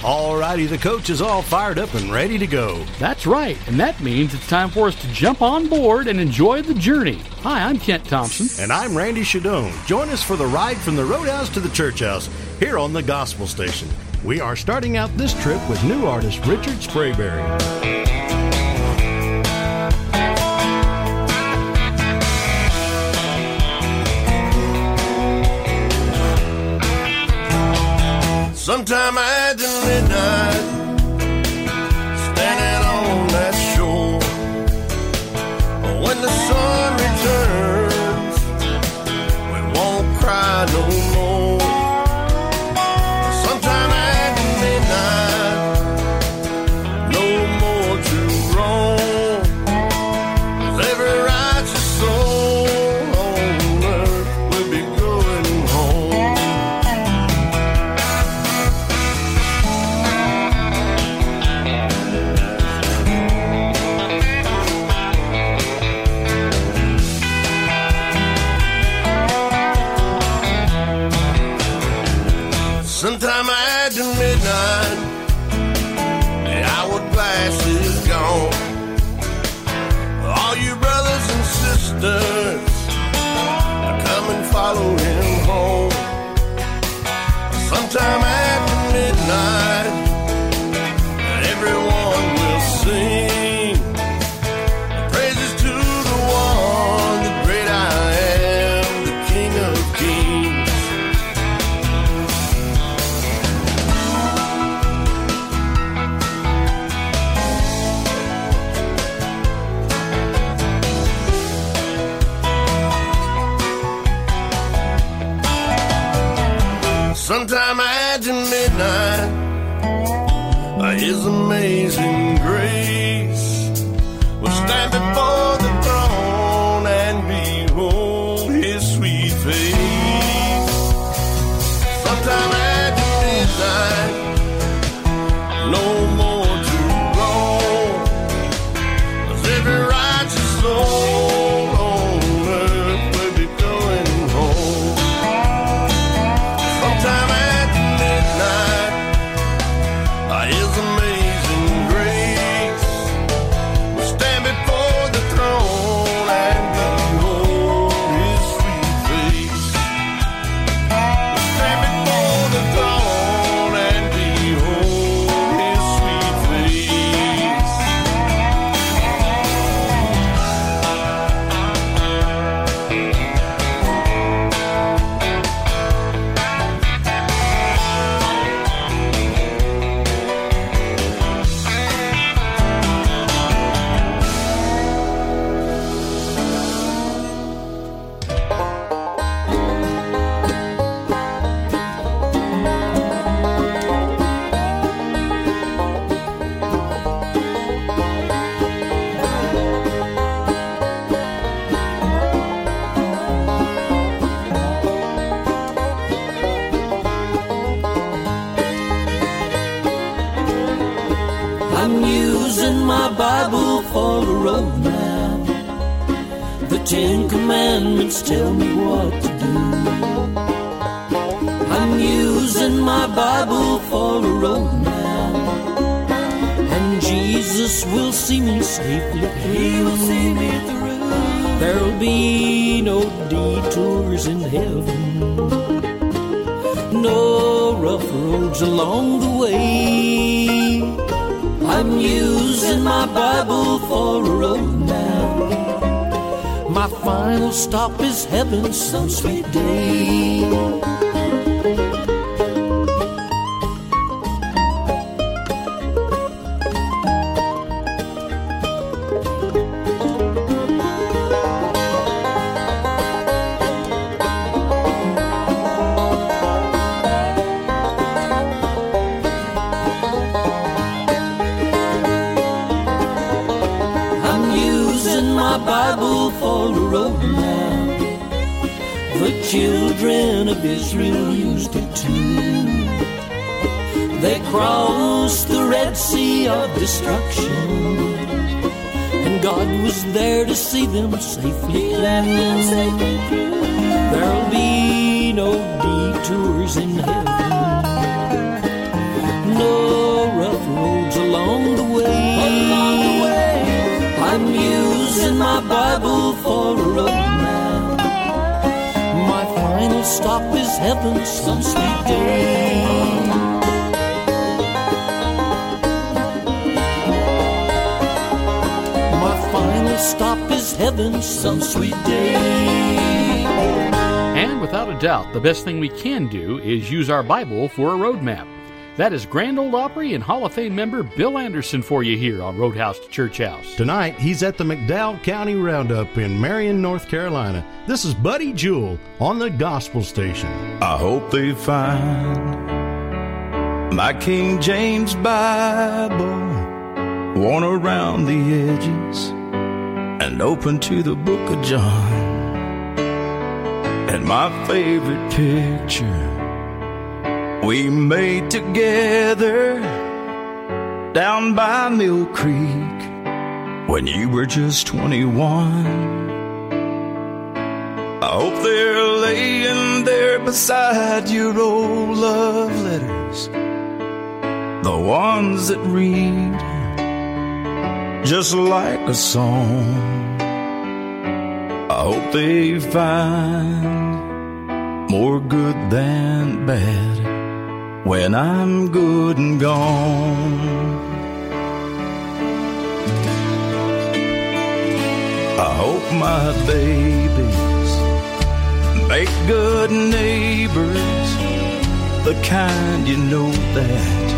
Alrighty, the coach is all fired up and ready to go. That's right, and that means it's time for us to jump on board and enjoy the journey. Hi, I'm Kent Thompson. And I'm Randy Shadoan. Join us for the ride from the Roadhouse to the Church House here on the Gospel Station. We are starting out this trip with new artist Richard Sprayberry. Sometime after midnight, standing on that shore, when the sun returns, we won't cry no more. By Bible for a roadmap. And Jesus will see me safely through. He will see me through. There'll be no detours in heaven. No rough roads along the way. I'm using my Bible for a roadmap. My final stop is heaven some sweet day. destruction. And God was there to see them safely through. There'll be no detours in heaven, no rough roads along the way. I'm using my Bible for a map. My final stop is heaven, some sweet heaven some sweet day. And without a doubt, the best thing we can do is use our Bible for a roadmap. That is Grand Ole Opry and Hall of Fame member Bill Anderson for you here on Roadhouse to Church House. Tonight, he's at the McDowell County Roundup in Marion, North Carolina. This is Buddy Jewell on the Gospel Station. I hope they find my King James Bible worn around the edges open to the book of John. And my favorite picture we made together down by Mill Creek when you were just 21. I hope they're laying there beside your old love letters, the ones that read just like a song. I hope they find more good than bad when I'm good and gone. I hope my babies make good neighbors, the kind you know that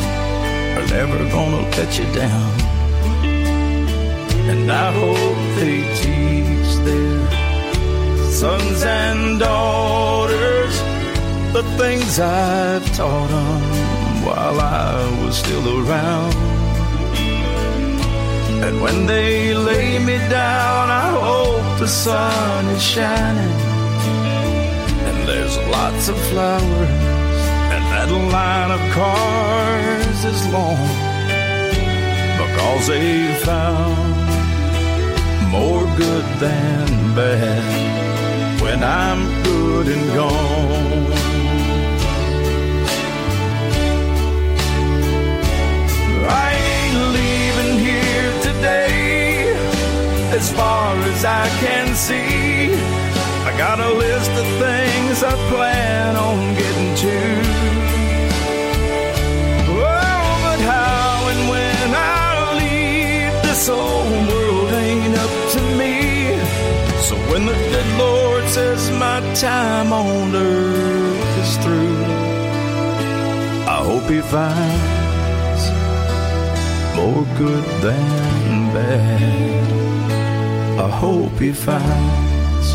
are never gonna let you down. And I hope they teach sons and daughters the things I've taught them while I was still around. And when they lay me down, I hope the sun is shining. And there's lots of flowers, and that line of cars is long. Because they found more good than bad when I'm good and gone. I ain't leaving here today as far as I can see. I got a list of things I plan on getting to. My time on earth is through, I hope he finds more good than bad. I hope he finds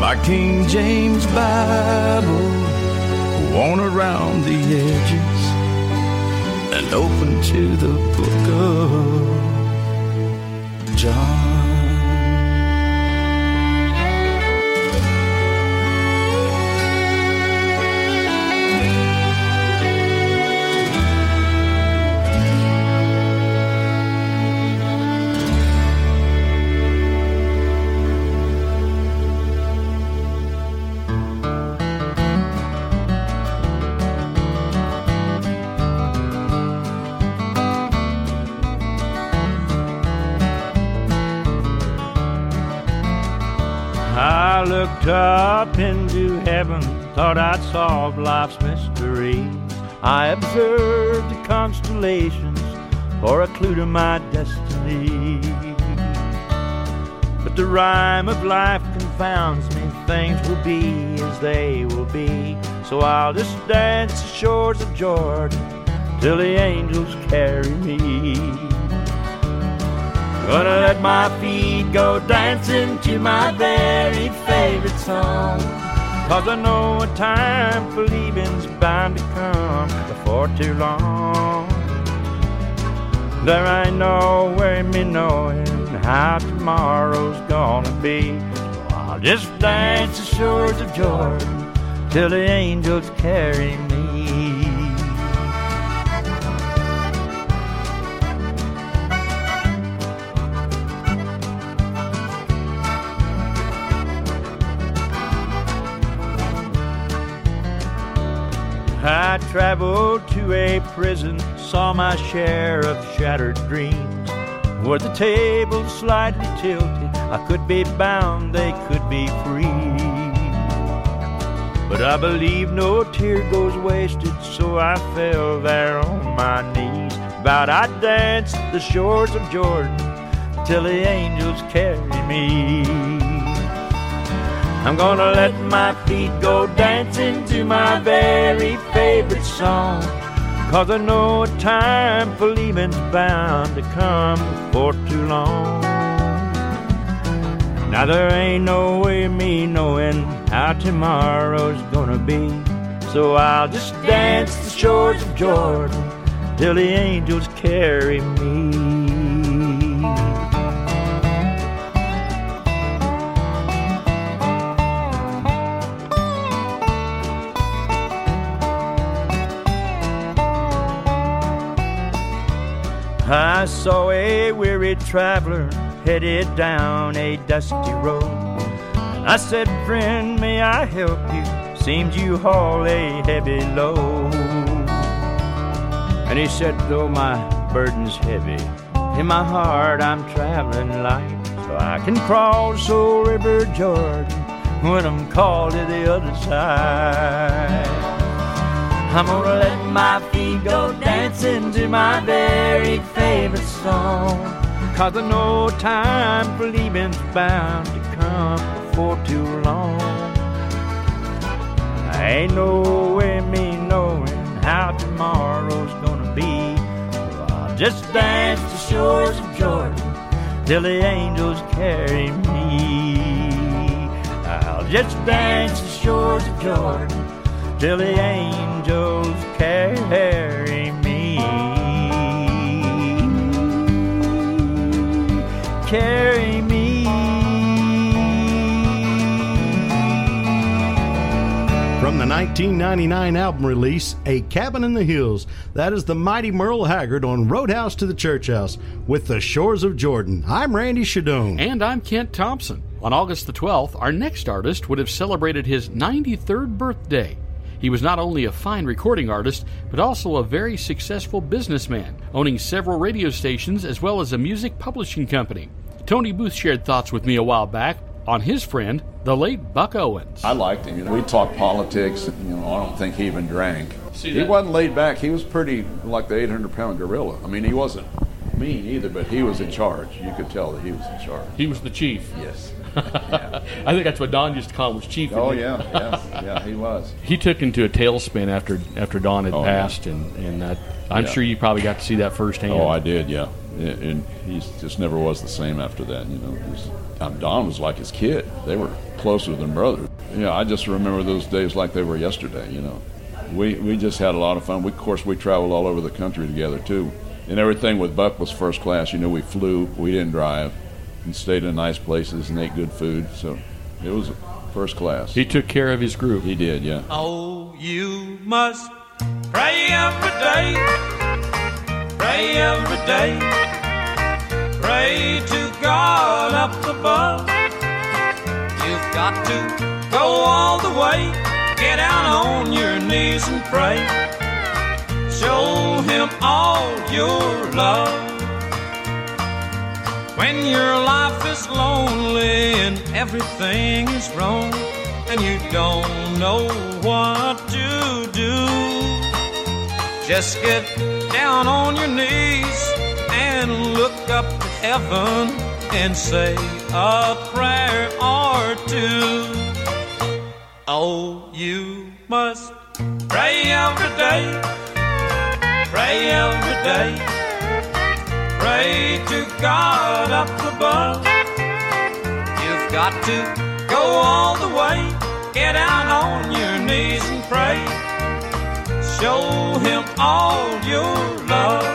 my King James Bible worn around the edges and open to the book of John. Thought I'd solved life's mysteries. I observed the constellations for a clue to my destiny. But the rhyme of life confounds me, things will be as they will be. So I'll just dance the shores of Jordan till the angels carry me. Gonna let my feet go dancing to my very favorite song. Cause I know a time for leaving's bound to come before too long. There ain't no way me knowing how tomorrow's gonna be. So I'll just dance the shores of Jordan till the angels carry me. Traveled to a prison, saw my share of shattered dreams. Were the tables slightly tilted, I could be bound, they could be free. But I believe no tear goes wasted, so I fell there on my knees. Vowed I'd dance the shores of Jordan till the angels carry me. I'm gonna let my feet go dancing to my very favorite song. Cause I know a time for leaving's bound to come before too long. Now there ain't no way me knowing how tomorrow's gonna be. So I'll just dance the shores of Jordan till the angels carry me. I saw a weary traveler headed down a dusty road. I said, Friend, may I help you? Seems you haul a heavy load. And he said, Though my burden's heavy, in my heart I'm traveling light. So I can cross old River Jordan when I'm called to the other side. I'm gonna let my feet go dancing to my very favorite song. Cause I know time for leaving's bound to come before too long. I ain't no way me knowing how tomorrow's gonna be. I'll just dance the shores of Jordan till the angels carry me. I'll just dance the shores of Jordan till the angels carry me. Carry me. From the 1999 album release, A Cabin in the Hills, that is the mighty Merle Haggard on Roadhouse to the Church House with the Shores of Jordan. I'm Randy Shadoan. And I'm Kent Thompson. On August the 12th, our next artist would have celebrated his 93rd birthday. He was not only a fine recording artist, but also a very successful businessman, owning several radio stations as well as a music publishing company. Tony Booth shared thoughts with me a while back on his friend, the late Buck Owens. I liked him. You know, we talked politics. You know, I don't think he even drank. See he wasn't laid back. He was pretty like the 800 pound gorilla. I mean, he wasn't mean either, but he was in charge. You could tell that he was in charge. He was the chief. Yes. I think that's what Don used to call him was chief. Oh yeah, yeah, yeah. He was. He took into a tailspin after after Don had Oh, yeah. passed, and and that, I'm Yeah. sure you probably got to see that firsthand. Oh, I did. Yeah. Yeah, And he just never was the same after that. You know, was- um, Don was like his kid. They were closer than brothers. Yeah, I just remember those days like they were yesterday. You know, we we just had a lot of fun. We, of course, we traveled all over the country together too, and everything with Buck was first class. You know, we flew, we didn't drive, and stayed in nice places and ate good food. So it was first class. He took care of his group. He did, yeah. Oh, you must pray every day. Pray every day. Pray to God up above. You've got to go all the way. Get down on your knees and pray. Show Him all your love. When your life is lonely and everything is wrong, and you don't know what to do, just get down on your knees and look up to heaven and say a prayer or two. Oh, you must pray every day, pray every day. Pray to God up above. You've got to go all the way. Get down on your knees and pray. Show Him all your love.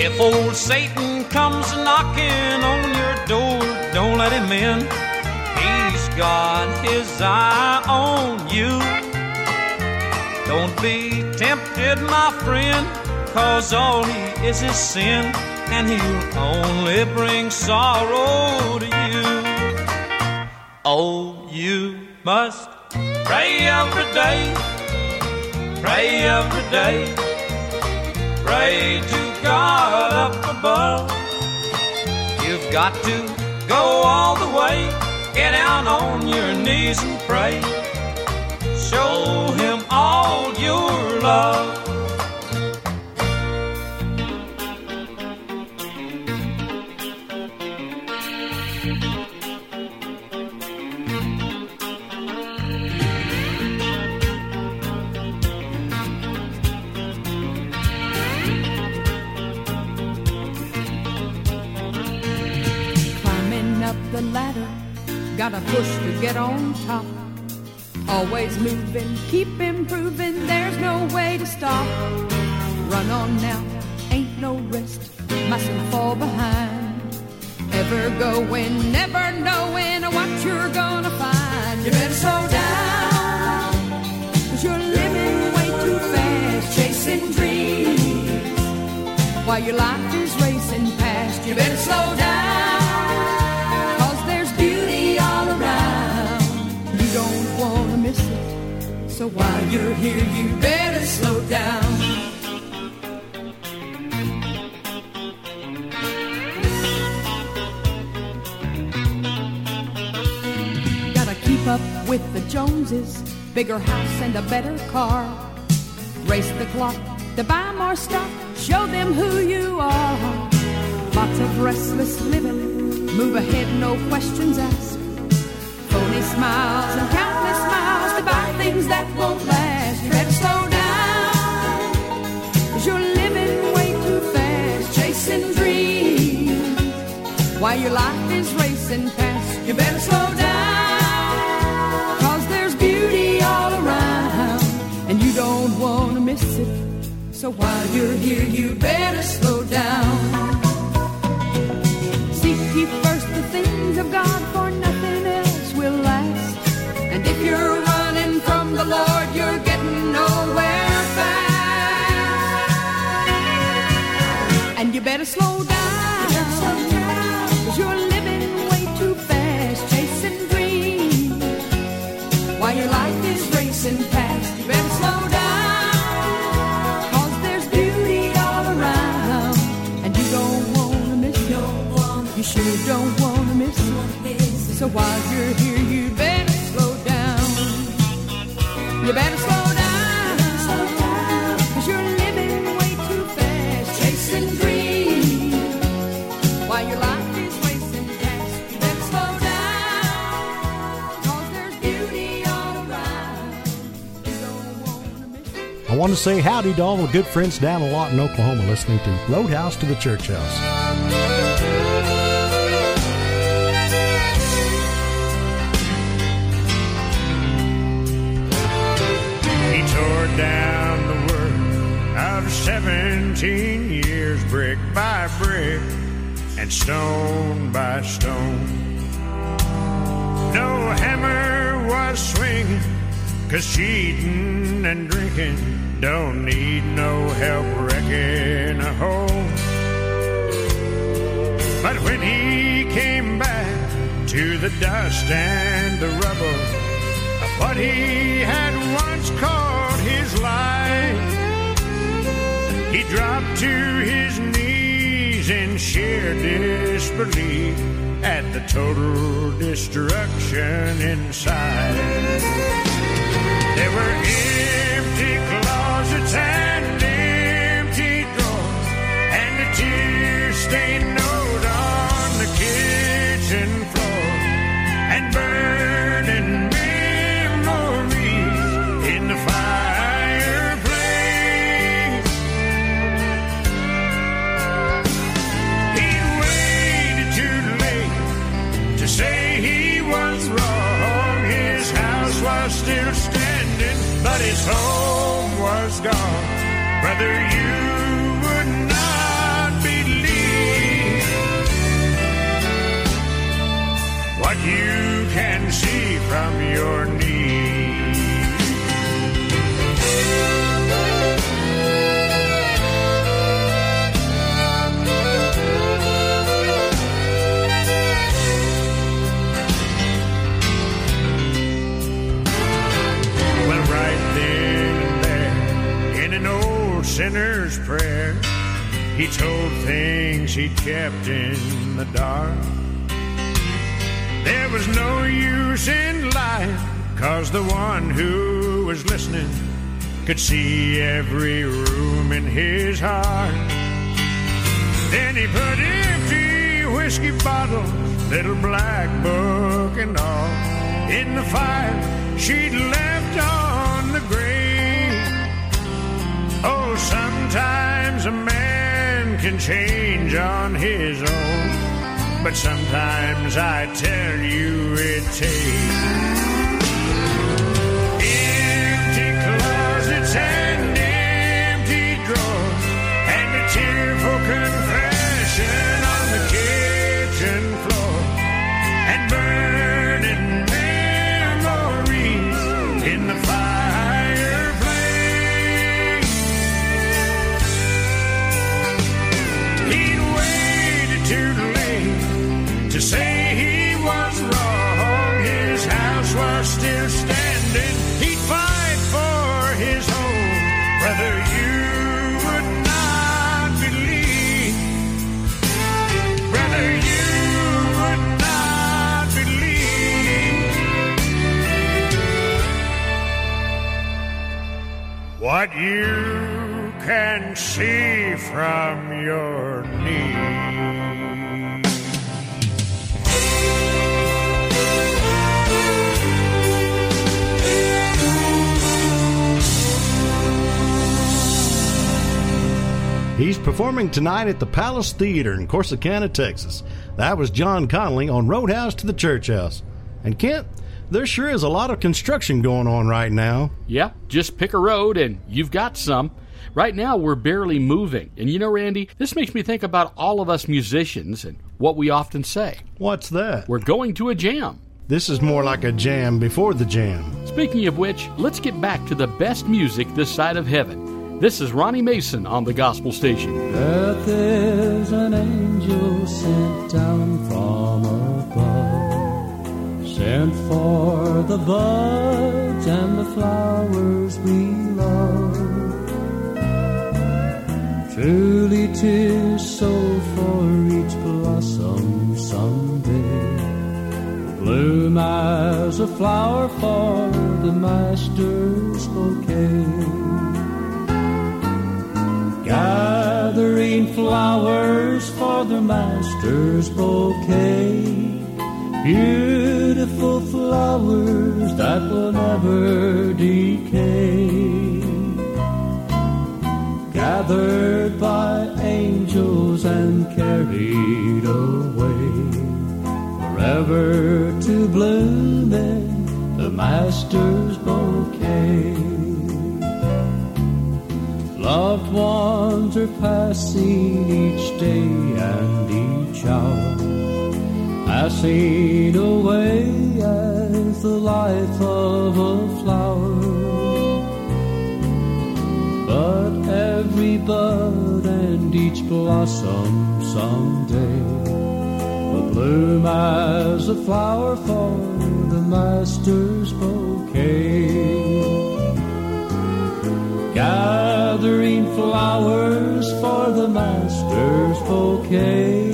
If old Satan comes knocking on let him in. He's got his eye on you. Don't be tempted, my friend, cause all he is is sin, and he'll only bring sorrow to you. Oh, you must pray every day, pray every day. Pray to God up above. You've got to go all the way. Get down on your knees and pray. Show him all your love. Gotta push to get on top. Always moving, keep improving, there's no way to stop. Run on now, ain't no rest, mustn't fall behind. Ever going, never knowing what you're gonna find. You better slow down, cause you're living way too fast, chasing dreams. While your life is racing past, you better slow down, so while you're here, you better slow down. Gotta keep up with the Joneses, bigger house and a better car. Race the clock to buy more stuff, show them who you are. Lots of restless living, move ahead, no questions asked. Phony smiles and to buy things that won't last. You better slow down, cause you're living way too fast, chasing dreams. While your life is racing past, you better slow down. Cause there's beauty all around, and you don't wanna miss it. So while you're here, you better slow down. So while you're here, you better slow down. You better slow down. I want to say howdy to all the good friends down a lot in Oklahoma listening to Roadhouse to the Church House. Brick and stone by stone. No hammer was swinging, cause cheating and drinking don't need no help wrecking a home. But when he came back to the dust and the rubble, what he had once called his life. He dropped to his knees in sheer disbelief at the total destruction inside. There were empty closets and empty drawers and a tear-stained note on the kitchen floor and burning home was gone. Brother, you would not believe what you can see from your sinner's prayer. He told things he'd kept in the dark. There was no use in lying, cause the one who was listening could see every room in his heart. Then he put empty whiskey bottles, little black book and all, in the fire she'd left on the grave. Sometimes a man can change on his own, but sometimes I tell you it takes. Empty closets and empty drawers and a tearful confession on the kitchen floor and say he was wrong. His house was still standing. He'd fight for his home, whether you would not believe. Brother, you would not believe what you can see from your knees. He's performing tonight at the Palace Theater in Corsicana, Texas. That was John Connolly on Roadhouse to the Church House. And Kent, there sure is a lot of construction going on right now. Yeah, just pick a road and you've got some. Right now, we're barely moving. And you know, Randy, this makes me think about all of us musicians and what we often say. What's that? We're going to a jam. This is more like a jam before the jam. Speaking of which, let's get back to the best music this side of heaven. This is Ronnie Mason on the Gospel Station. Earth is an angel sent down from above, sent for the buds and the flowers we love. Truly, tis so for each blossom someday bloom as a flower for the master's bouquet. Gathering flowers for the master's bouquet. Beautiful flowers that will never decay. Gathered by angels and carried away. Forever to bloom in the master's bouquet. Loved ones are passing each day and each hour, passing away as the life of a flower. But every bud and each blossom someday will bloom as a flower for the master's bouquet gathering flowers for the master's bouquet.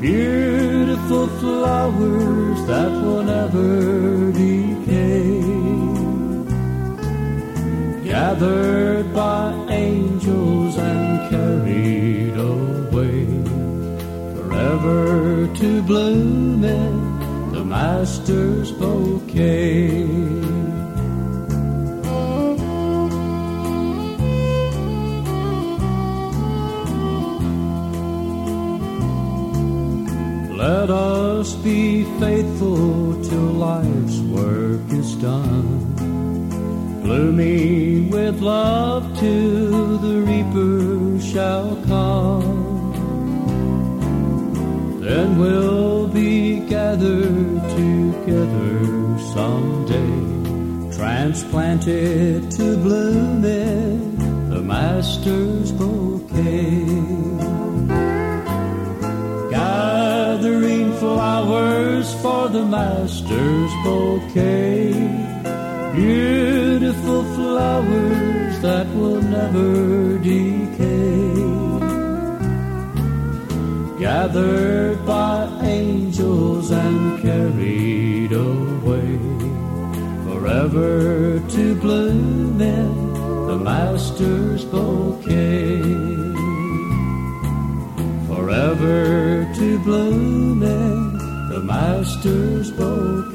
Beautiful flowers that will never decay. Gathered by angels and carried away. Forever to bloom in the master's bouquet. Let us be faithful till life's work is done. Blooming with love till the reaper shall come. Then we'll be gathered together someday, transplanted to bloom in the Master's bouquet. flowers for the master's bouquet. Beautiful flowers that will never decay. Gathered by angels and carried away forever to bloom in the master's bouquet ever to blooming, the master's boat.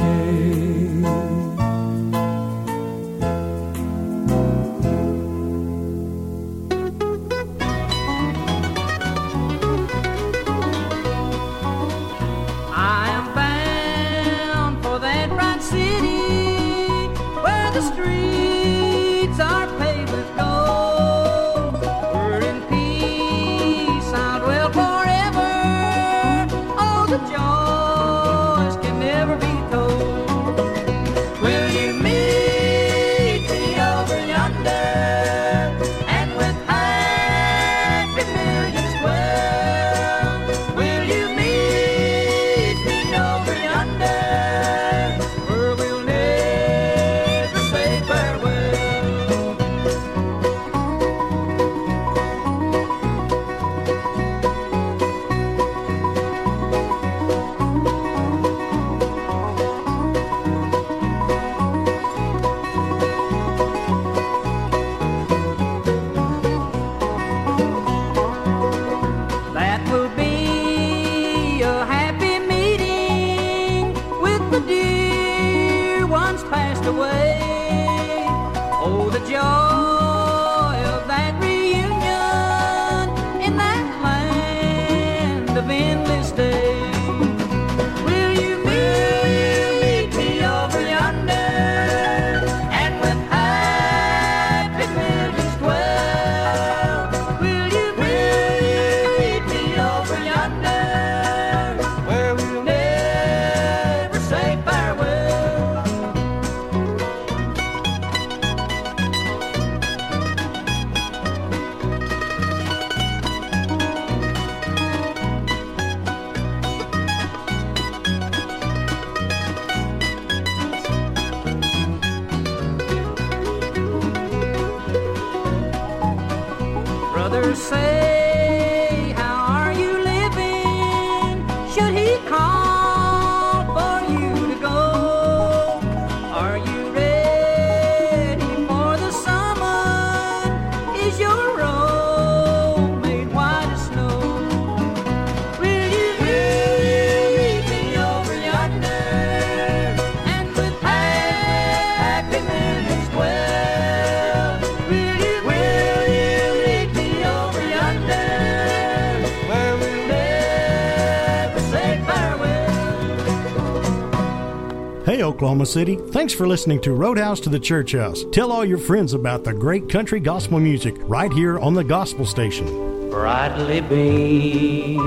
Oklahoma City. Thanks for listening to Roadhouse to the Church House. Tell all your friends about the great country gospel music right here on the Gospel Station. Brightly beam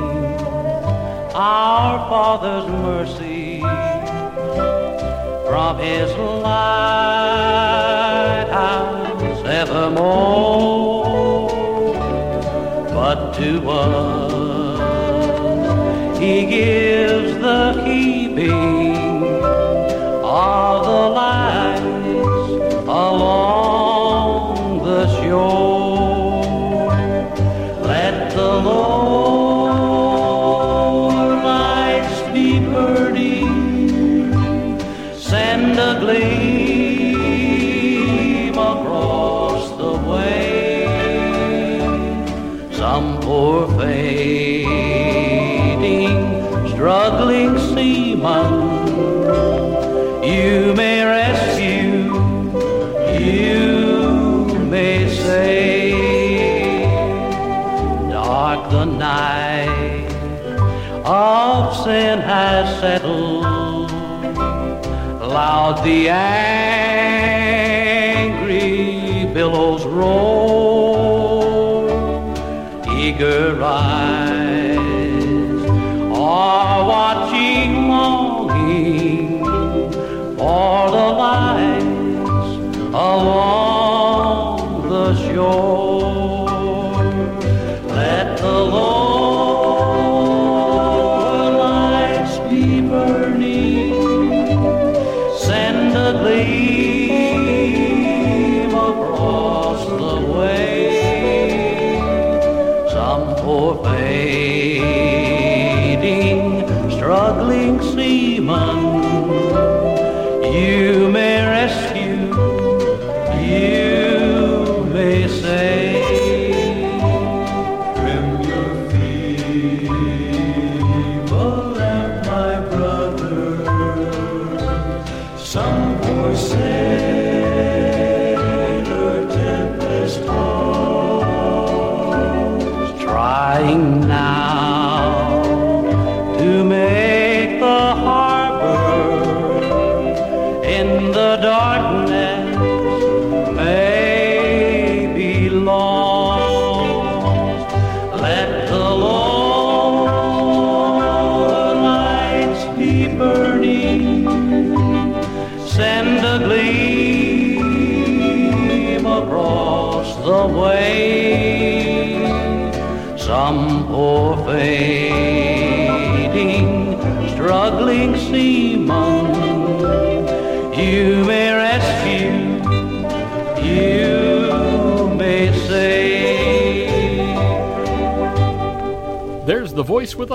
our Father's mercy from His lighthouse evermore. But to us He gives the key. of sin has settled. Loud the angry billows roll, eager eyes. journey.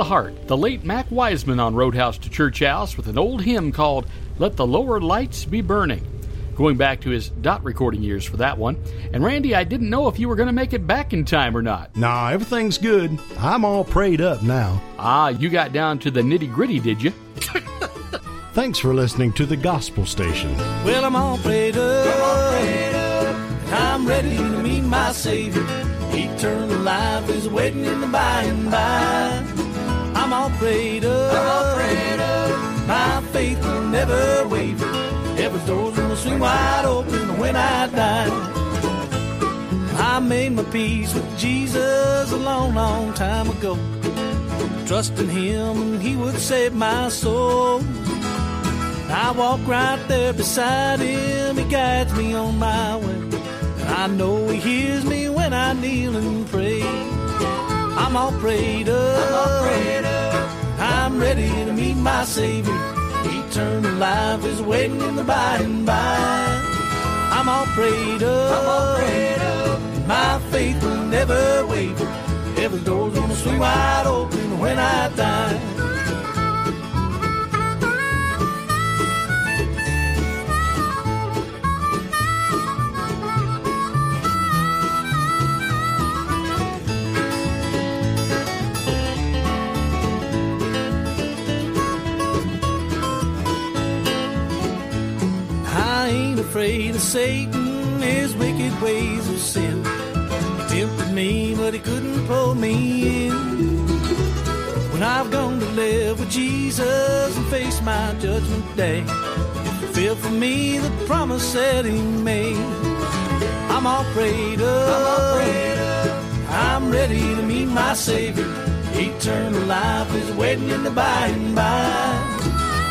The heart, the late Mac Wiseman on Roadhouse to Church House with an old hymn called Let the Lower Lights Be Burning. Going back to his Dot recording years for that one. And Randy, I didn't know if you were going to make it back in time or not. Nah, everything's good. I'm all prayed up now. Ah, you got down to the nitty gritty, did you? Thanks for listening to the Gospel Station. Well, I'm all prayed up. and I'm ready to meet my Savior. Eternal life is waiting in the by and by. I'm all prayed up. My faith will never waver. Heaven's doors will swing wide open when I die. I made my peace with Jesus a long, long time ago. Trusting Him He would save my soul. I walk right there beside him. He guides me on my way. And I know he hears me when I kneel and pray. I'm all prayed up. I'm ready to meet my Savior. Eternal life is waiting in the by and by. I'm all prayed up. My faith will never waver. Heaven's doors gonna swing wide open when I die. Afraid of Satan, his wicked ways of sin. He tempted me, but he couldn't pull me in. When I've gone to live with Jesus and face my judgment day, he fulfilled for me the promise that he made. I'm all prayed up. I'm ready to meet my Savior. Eternal life is waiting in the by and by.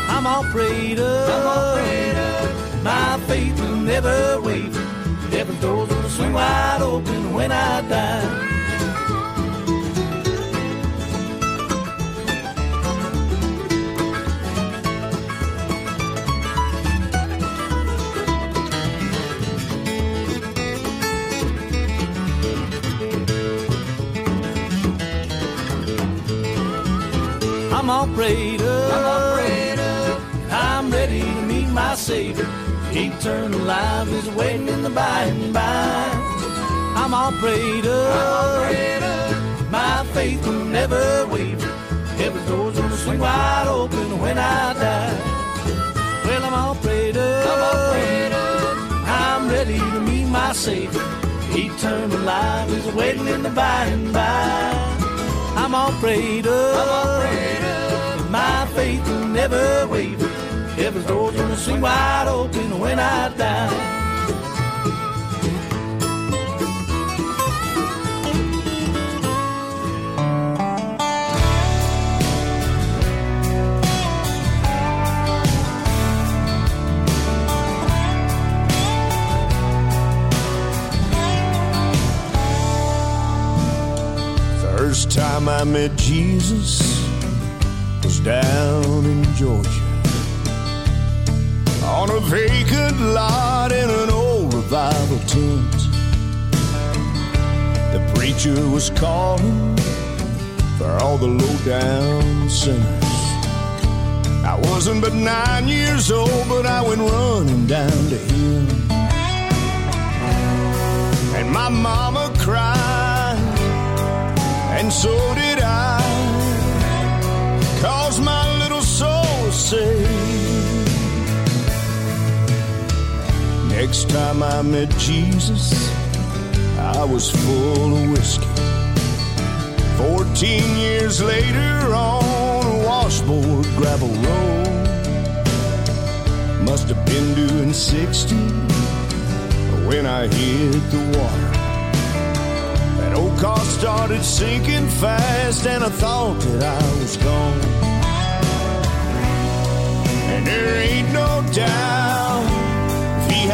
I'm all prayed up. My faith will never waver. Heaven's doors will swing wide open when I die. I'm all prayed up. I'm ready to meet my Savior. Eternal life is waiting in the by and by. I'm all prayed up. My faith will never waver. Heaven's doors gonna swing wide open when I die. Well, I'm all prayed up. I'm ready to meet my Savior. Eternal life is waiting in the by and by. I'm all prayed up. My faith will never waver. Heaven's doors gonna swing wide open when I die. First time I met Jesus was down in Georgia on a vacant lot in an old revival tent. The preacher was calling, for all the low down sinners. I wasn't but nine years old, but I went running down to him. And my mama cried, and so did I. Cause my little soul was Next time I met Jesus, I was full of whiskey. Fourteen years later on a washboard gravel road. Must have been doing 60 when I hit the water. That old car started sinking fast and I thought that I was gone. And there ain't no doubt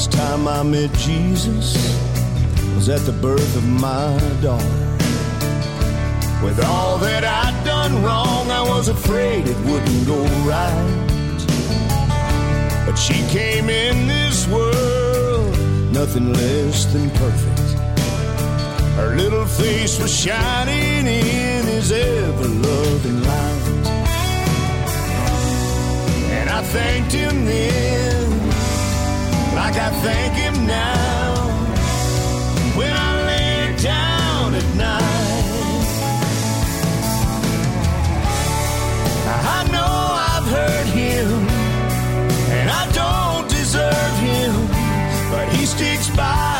last time I met Jesus was at the birth of my daughter. With all that I'd done wrong, I was afraid it wouldn't go right. But she came in this world, nothing less than perfect. Her little face was shining in his ever loving light. And I thanked him then, like I thank him now, when I lay down at night. I know I've hurt him, and I don't deserve him, but he sticks by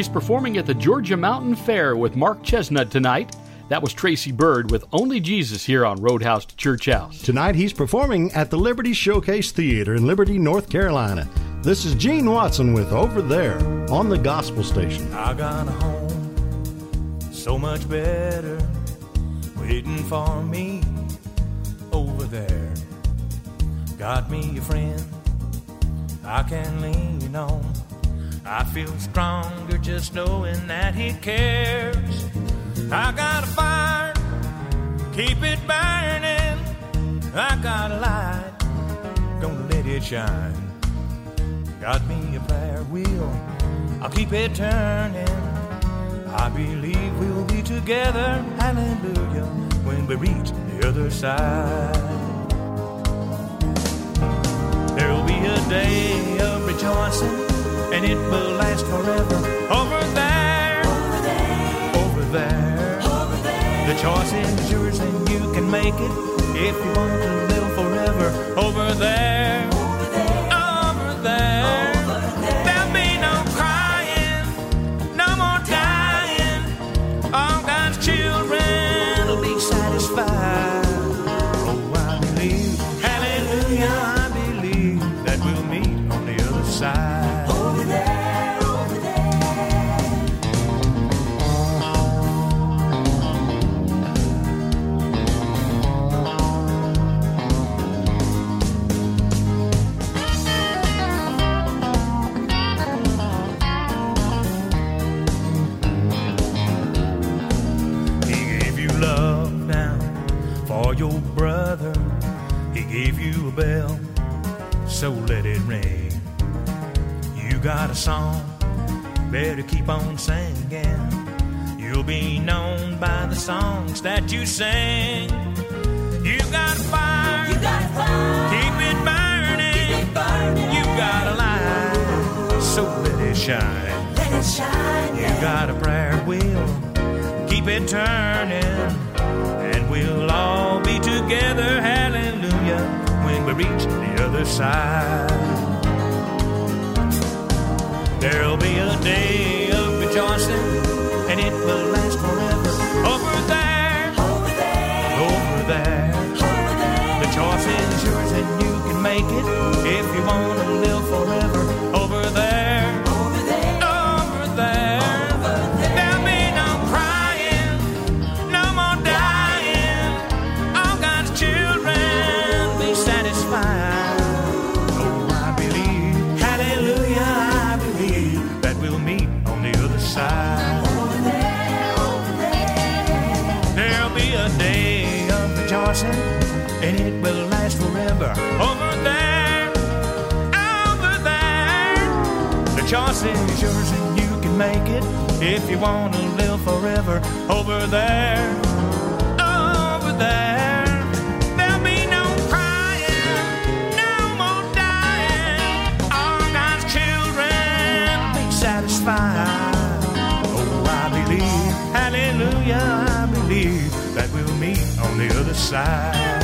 He's performing at the Georgia Mountain Fair with Mark Chesnutt tonight. That was Tracy Byrd with Only Jesus here on Roadhouse to Church House. Tonight he's performing at the Liberty Showcase Theater in Liberty, North Carolina. This is Gene Watson with Over There on the Gospel Station. I got a home so much better waiting for me over there. Got me a friend I can lean on. I feel stronger just knowing that he cares. I got a fire, keep it burning. I got a light, gonna let it shine. Got me a prayer wheel, I'll keep it turning. I believe we'll be together, hallelujah, when we reach the other side. There'll be a day of rejoicing, and it will last forever. Over there, over there, over there. Over there. The choice is yours, and you can make it if you want to live forever. Over there, over there, got a song, better keep on singing. You'll be known by the songs that you sing. You got a fire, You got a fire, keep it burning. keep it burning. You got a light, so let it shine. Let it shine. You got a prayer wheel, keep it turning, and we'll all be together, hallelujah, when we reach the other side. There'll be a day of rejoicing, and it will last forever. Over there, Over there, over there, over there. the choice is yours, and you can make it if you want to live forever. Rejoicing, and it will last forever. Over there, over there. The choice is yours and you can make it if you want to live forever. Over there, over there. Side.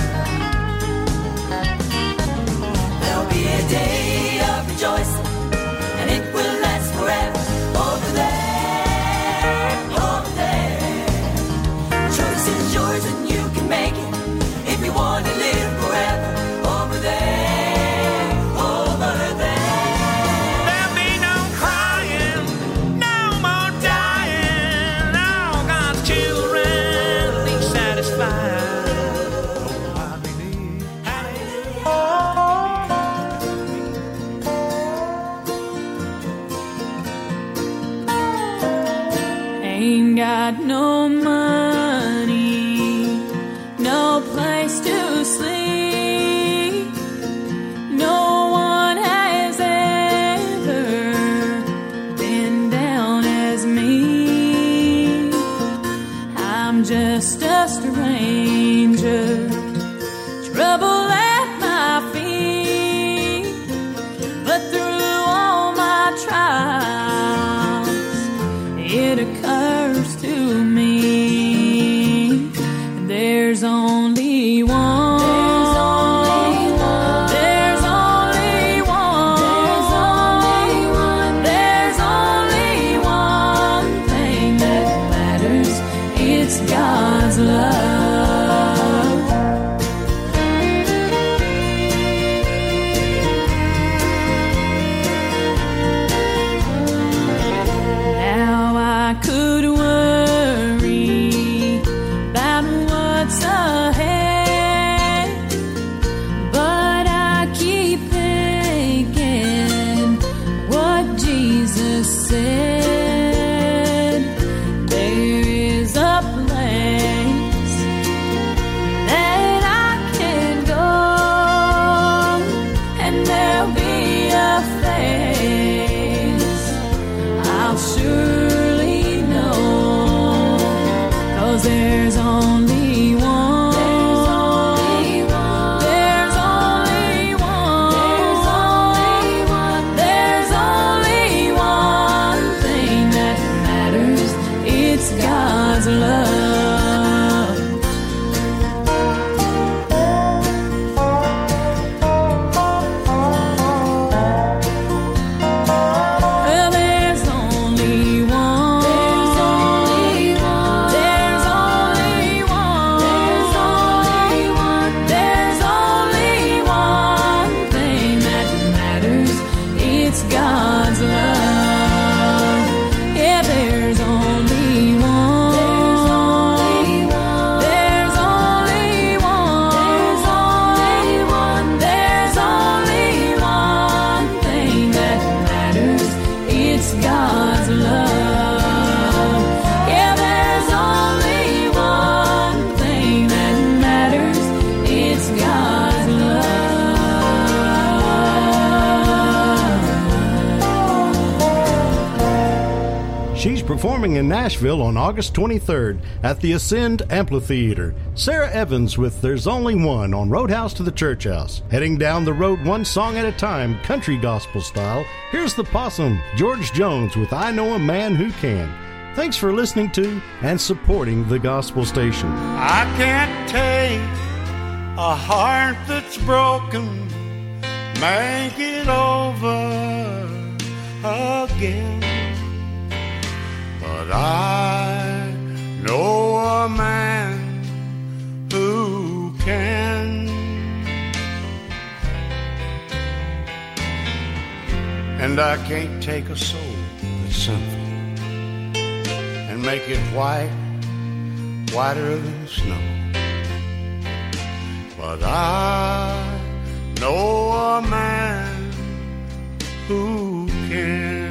In Nashville on August 23rd at the Ascend Amphitheater. Sara Evans with There's Only One on Roadhouse to the Church House. Heading down the road one song at a time, country gospel style, here's the possum, George Jones with I Know a Man Who Can. Thanks for listening to and supporting the gospel station. I can't take a heart that's broken, make it over again. But I know a man who can. And I can't take a soul that's sinful and make it white, whiter than snow. But I know a man who can.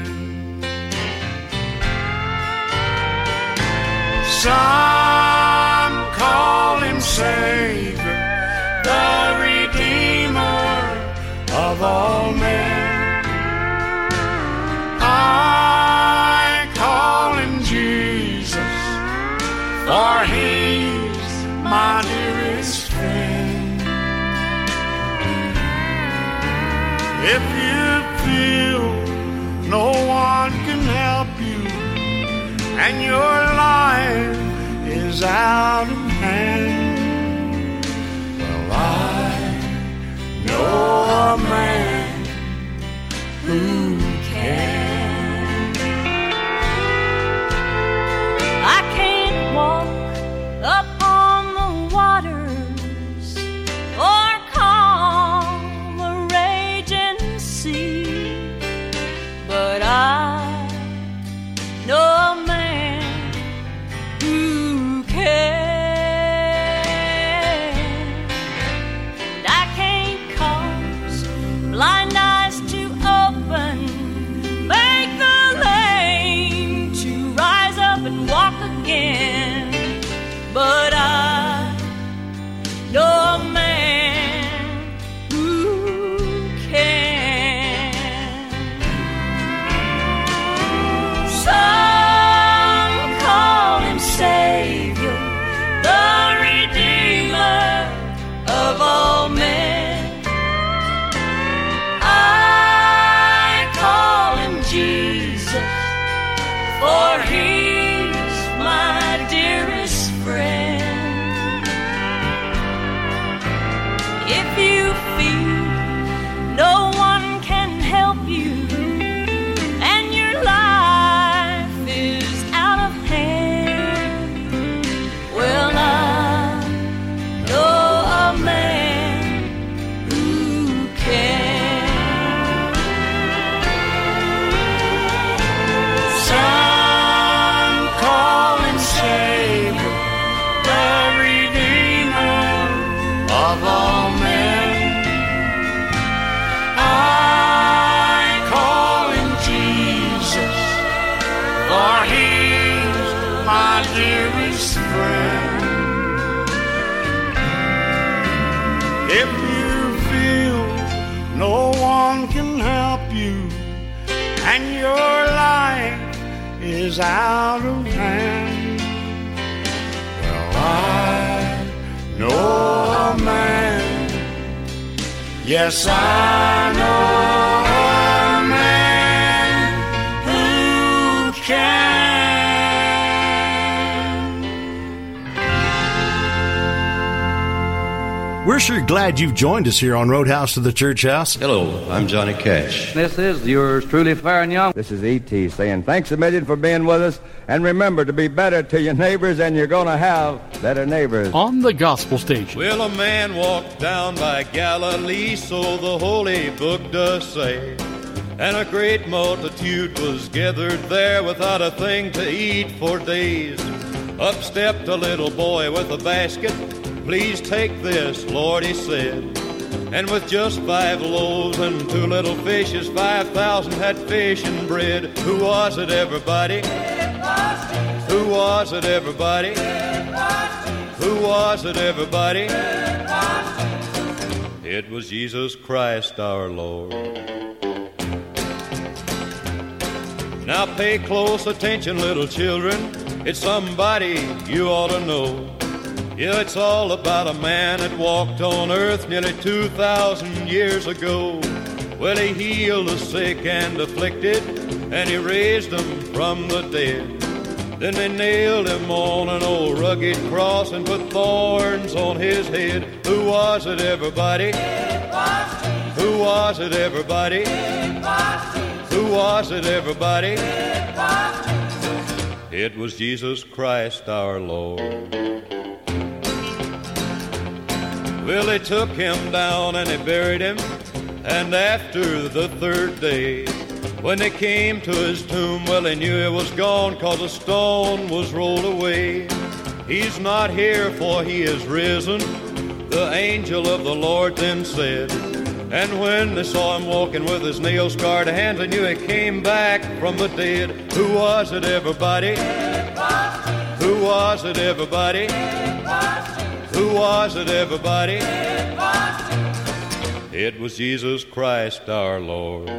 Some call him Savior, the Redeemer of all men. I call him Jesus, for he's my dearest friend. If you feel no one can help and your life is out of hand, well, I know a man who can. My dearest friend. If you feel no one can help you and your life is out of hand. Well, I know a man. Yes, I know We're sure glad you've joined us here on Roadhouse to the Church House. Hello, I'm Johnny Cash. This is yours truly, Faron Young. This is E.T. saying thanks a million for being with us. And remember to be better to your neighbors, and you're going to have better neighbors. On the Gospel Station. Well, a man walked down by Galilee, so the Holy Book does say. And a great multitude was gathered there without a thing to eat for days. Up stepped a little boy with a basket. Please take this, Lord, he said. And with just five loaves and two little fishes, five thousand had fish and bread. Who was it, everybody? Who was it, everybody? Who was it, everybody? It was Jesus Christ our Lord. Now pay close attention, little children. It's somebody you ought to know. Yeah, it's all about a man that walked on earth nearly 2,000 years ago. Well, he healed the sick and afflicted, and he raised them from the dead. Then they nailed him on an old rugged cross and put thorns on his head. Who was it, everybody? Who was it, everybody? Who was it, everybody? It was Jesus Christ our Lord. Well, they took him down and they buried him, and after the third day, when they came to his tomb, well, they knew it was gone, cause a stone was rolled away. He's not here, for he is risen, the angel of the Lord then said. And when they saw him walking with his nail scarred hands, they knew he came back from the dead. Who was it, everybody? Who was it, everybody? Who was it, everybody? It was Jesus Christ our Lord.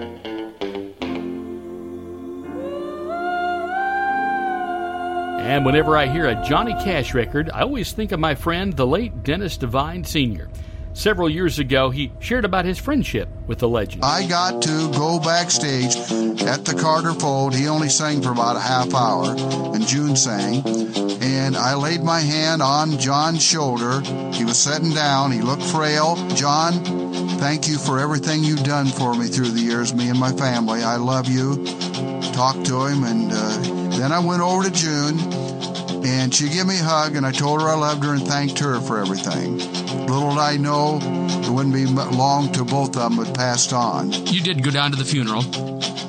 And whenever I hear a Johnny Cash record, I always think of my friend, the late Dennis Devine Sr. Several years ago, he shared about his friendship with the legend. I got to go backstage at the Carter Fold. He only sang for about a half hour, and June sang. And I laid my hand on John's shoulder. He was sitting down. He looked frail. John, thank you for everything you've done for me through the years, me and my family. I love you. Talked to him, and uh, then I went over to June, and she gave me a hug, and I told her I loved her and thanked her for everything. Little did I know it wouldn't be long till both of them had passed on. You did go down to the funeral.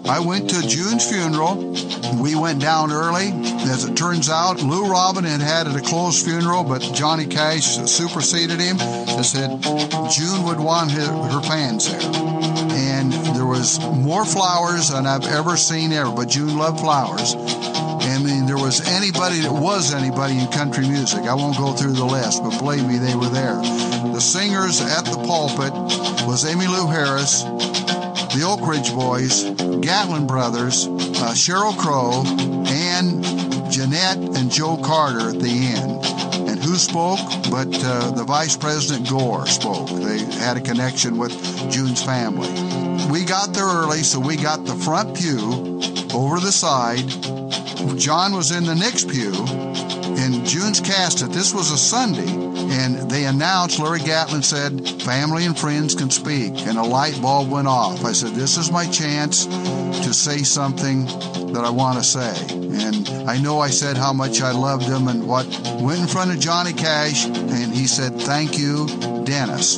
I went to June's funeral. We went down early. As it turns out, Lou Robin had had a closed funeral, but Johnny Cash superseded him and said June would want her, her fans there. And there was more flowers than I've ever seen ever, but June loved flowers. I mean, there was anybody that was anybody in country music. I won't go through the list, but believe me, they were there. The singers at the pulpit was Emmylou Harris, the Oak Ridge Boys, Gatlin Brothers, uh, Sheryl Crow, and Janette and Joe Carter at the end. And who spoke? But uh, the Vice President Gore spoke. They had a connection with June's family. We got there early, so we got the front pew over the side. John was in the next pew, and June's cast it. This was a Sunday, and they announced, Larry Gatlin said, family and friends can speak, and a light bulb went off. I said, This is my chance to say something that I want to say. And I know I said how much I loved him and what went in front of Johnny Cash, and he said, Thank you, Dennis.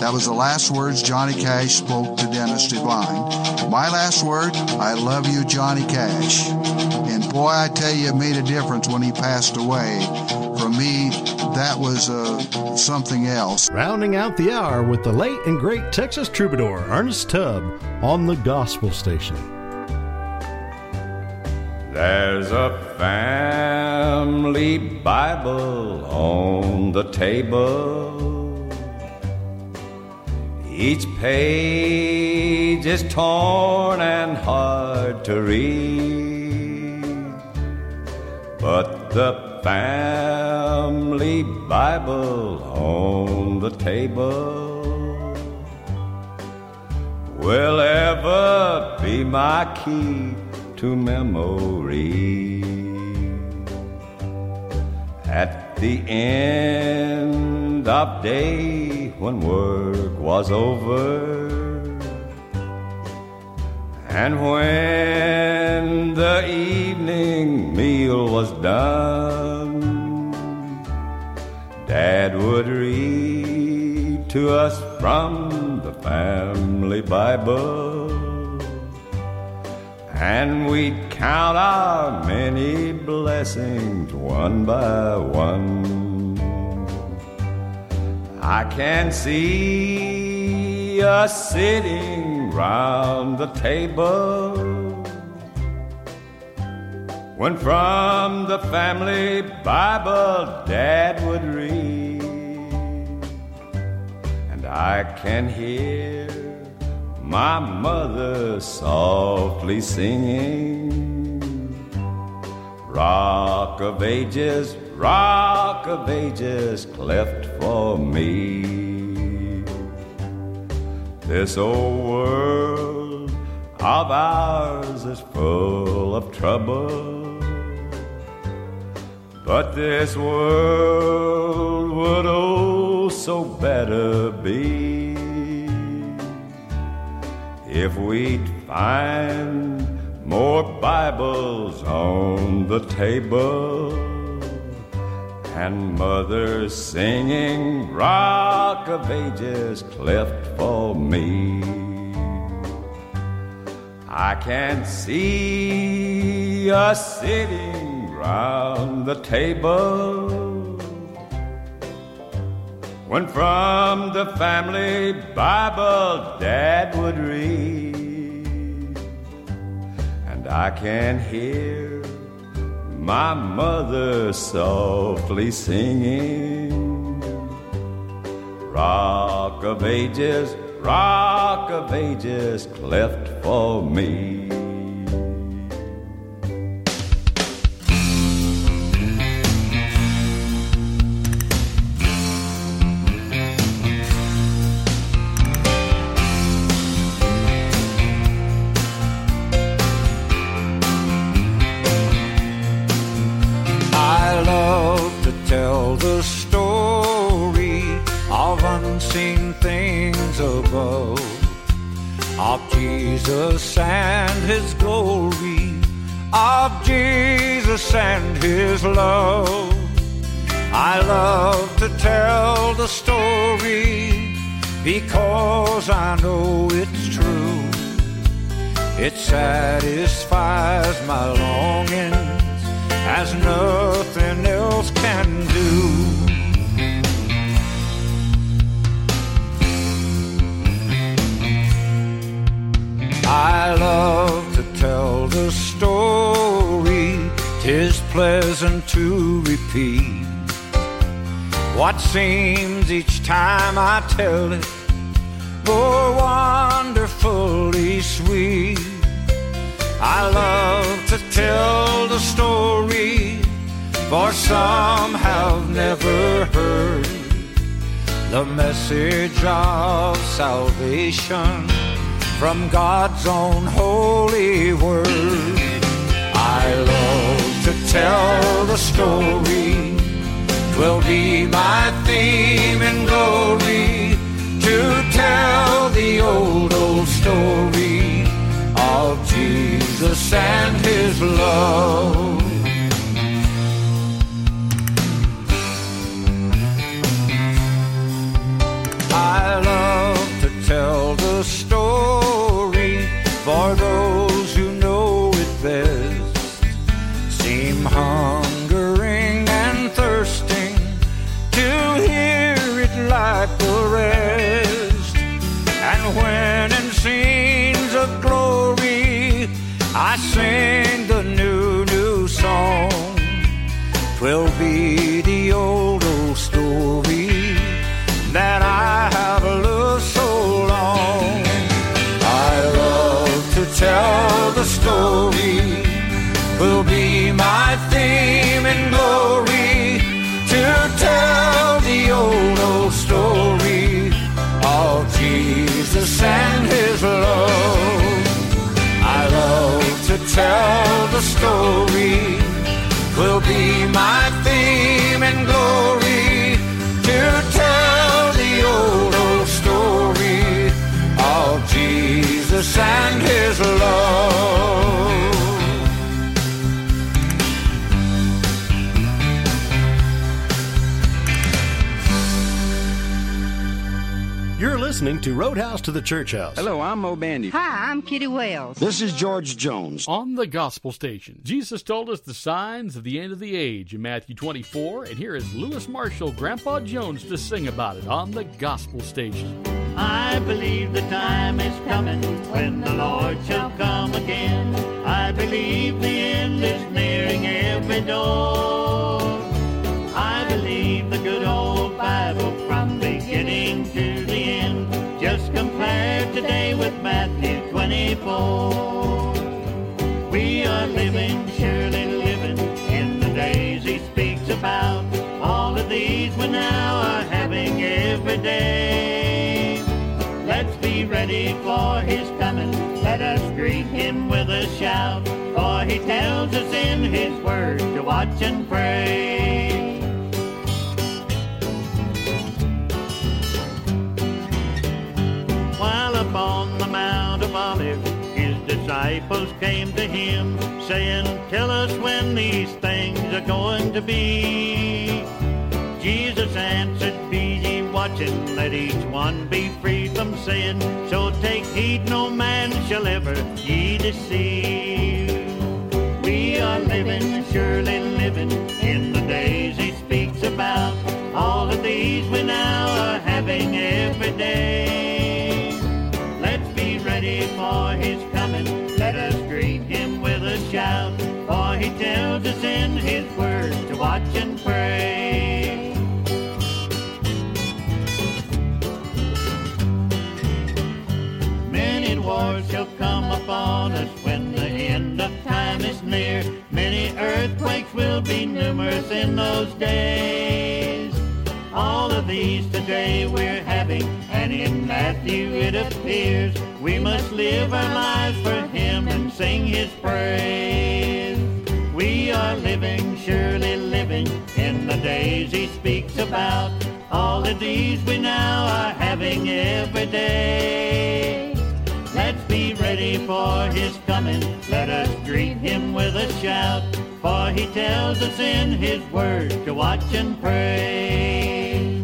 That was the last words Johnny Cash spoke to Dennis Devine. My last word, I love you, Johnny Cash. And boy, I tell you, it made a difference when he passed away. For me, that was uh, something else. Rounding out the hour with the late and great Texas troubadour Ernest Tubb on the Gospel Station. There's a family Bible on the table. Each page is torn and hard to read. But the family Bible on the table will ever be my key to memory. At the end of day when work was over, and when the evening meal was done, Dad would read to us from the family Bible. And we'd count our many blessings one by one. I can see us sitting round the table when from the family Bible Dad would read, and I can hear my mother softly singing. Rock of ages, rock of ages, cleft for me. This old world of ours is full of trouble. But this world would oh so better be if we'd find more Bibles on the table and mothers singing Rock of Ages cleft for me. I can see us sitting round the table when from the family Bible Dad would read. And I can hear my mother softly singing. Rock of ages, rock of ages, cleft for me. Because I know it's true. It satisfies my longings as nothing else can do. I love to tell the story, tis pleasant to repeat. What seems each time I tell it more wonderfully sweet. I love to tell the story, for some have never heard the message of salvation from God's own holy word. I love to tell the story, twill be my theme and glory to tell the old, old story of Jesus and his love. I love to tell the story for those I sing tell the story, will be my theme and glory to tell the old, old story of Jesus and his love. Listening to Roadhouse to the Church House. Hello, I'm Moe Bandy. Hi, I'm Kitty Wells. This is George Jones. On the Gospel Station, Jesus told us the signs of the end of the age in Matthew 24, and here is Louis Marshall, Grandpa Jones, to sing about it on the Gospel Station. I believe the time is coming when the Lord shall come again. I believe the end is nearing every door. 24. We are living, surely living, in the days he speaks about. All of these we now are having every day. Let's be ready for his coming. Let us greet him with a shout. For he tells us in his word to watch and pray. Disciples came to him, saying, Tell us when these things are going to be. Jesus answered, Be ye watching, let each one be free from sin. So take heed, no man shall ever ye deceive. We are living, surely living, in the days he speaks about. All of these we now are having every day. Let's be ready for his in his to watch and pray. Many wars shall come upon us when the end of time is near. Many earthquakes will be numerous in those days. All of these today we're having, and in Matthew it appears we must live our lives for Him and sing His praise. Living, surely living, in the days He speaks about. All of these we now are having every day. Let's be ready for His coming. Let us greet Him with a shout. For He tells us in His word to watch and pray.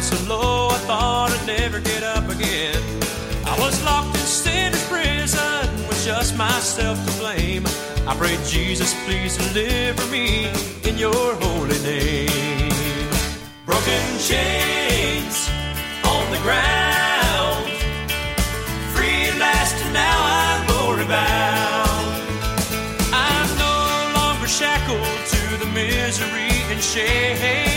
Down so low I thought I'd never get up again. I was locked in sinner's prison with just myself to blame. I prayed, Jesus, please deliver me in your holy name. Broken chains on the ground, free at last, and now I'm glory bound. I'm no longer shackled to the misery and shame.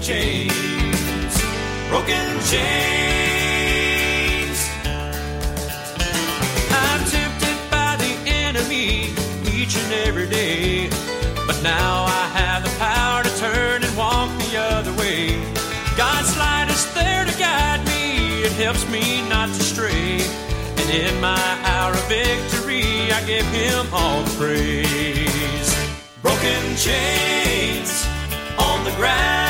Broken chains, broken chains. I'm tempted by the enemy each and every day, but now I have the power to turn and walk the other way. God's light is there to guide me, it helps me not to stray. And in my hour of victory, I give him all the praise. Broken chains on the ground,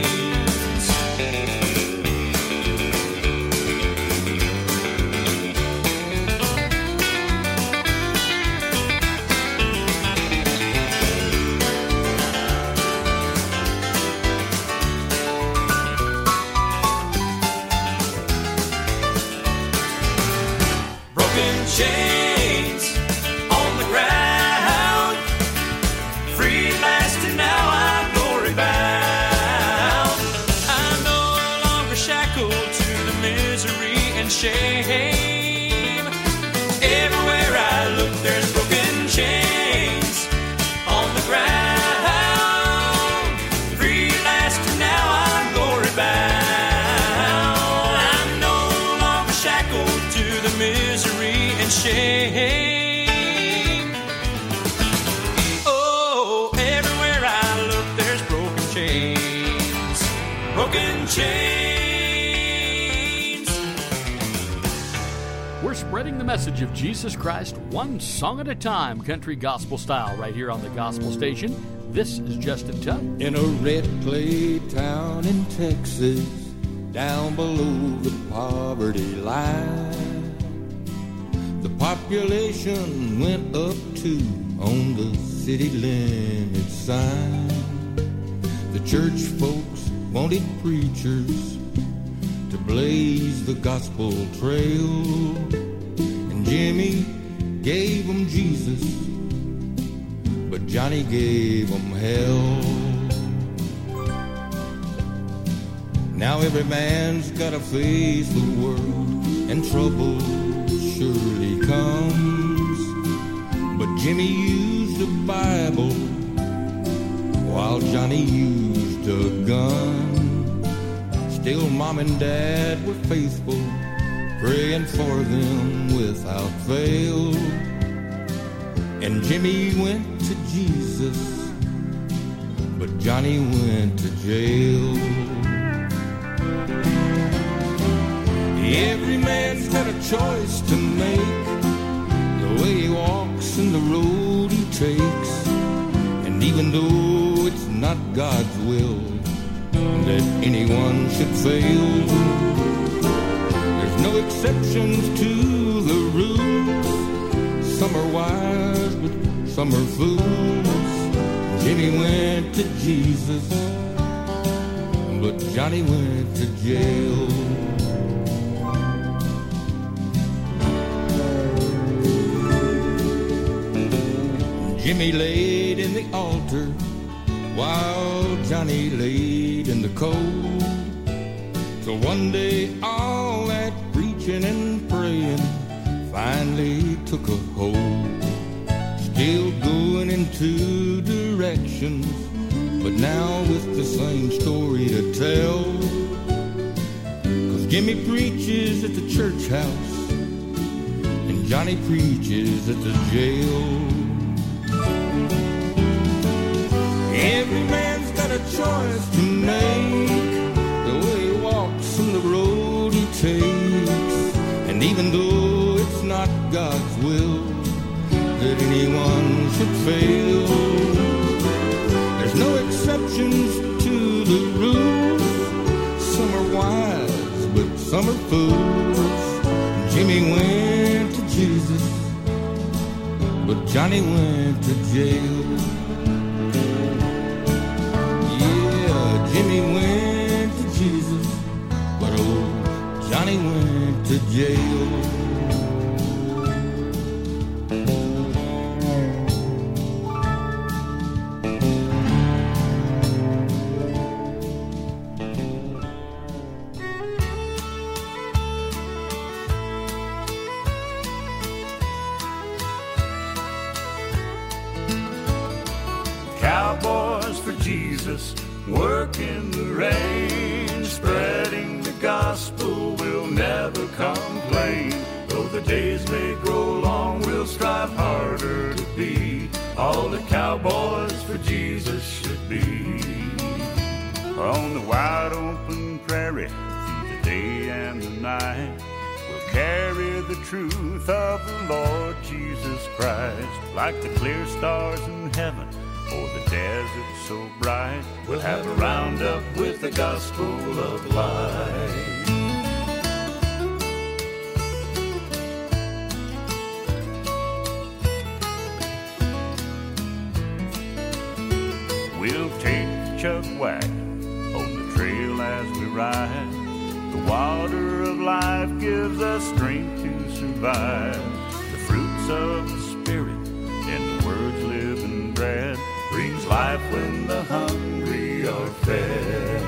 song at a time, country gospel style, right here on the gospel station. This is Justin Tubb. In a red clay town in Texas, down below the poverty line. The population went up to on the city limit sign. The church folks wanted preachers to blaze the gospel trail. And Jimmy gave them Jesus, but Johnny gave them hell. Now every man's gotta face the world, and trouble surely comes. But Jimmy used a Bible, while Johnny used a gun. Still, mom and dad were faithful, praying for them without fail. And Jimmy went to Jesus, but Johnny went to jail. Every man's got a choice to make the way he walks and the road he takes. And even though it's not God's will that anyone should fail, exceptions to the rules. Some are wise, but some are fools. Jimmy went to Jesus, but Johnny went to jail. Jimmy laid in the altar while Johnny laid in the cold. Till one day all and praying finally took a hold. Still going in two directions, but now with the same story to tell. Cause Jimmy preaches at the church house, and Johnny preaches at the jail. Every man's got a choice to make even though it's not God's will that anyone should fail, there's no exceptions to the rules. Some are wise, but some are fools. Jimmy went to Jesus, but Johnny went to jail. Went like the clear stars in heaven or the desert so bright. We'll have a roundup with the gospel of light. We'll take the chuck wagon on the trail as we ride. The water of life gives us strength to survive. When the hungry are fed.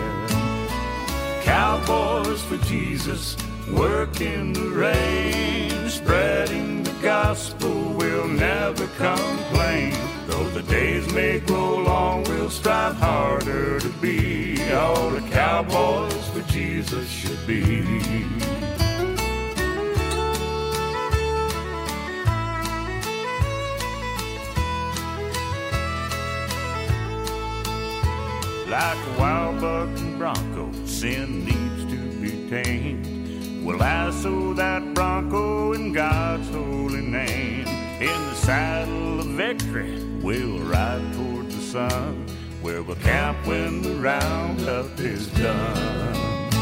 Cowboys for Jesus, work in the rain, spreading the gospel, we'll never complain. Though the days may grow long, we'll strive harder to be all the cowboys for Jesus should be. Sin needs to be tamed. We'll lasso that bronco in God's holy name. In the saddle of victory, we'll ride toward the sun, where we'll camp when the roundup is done.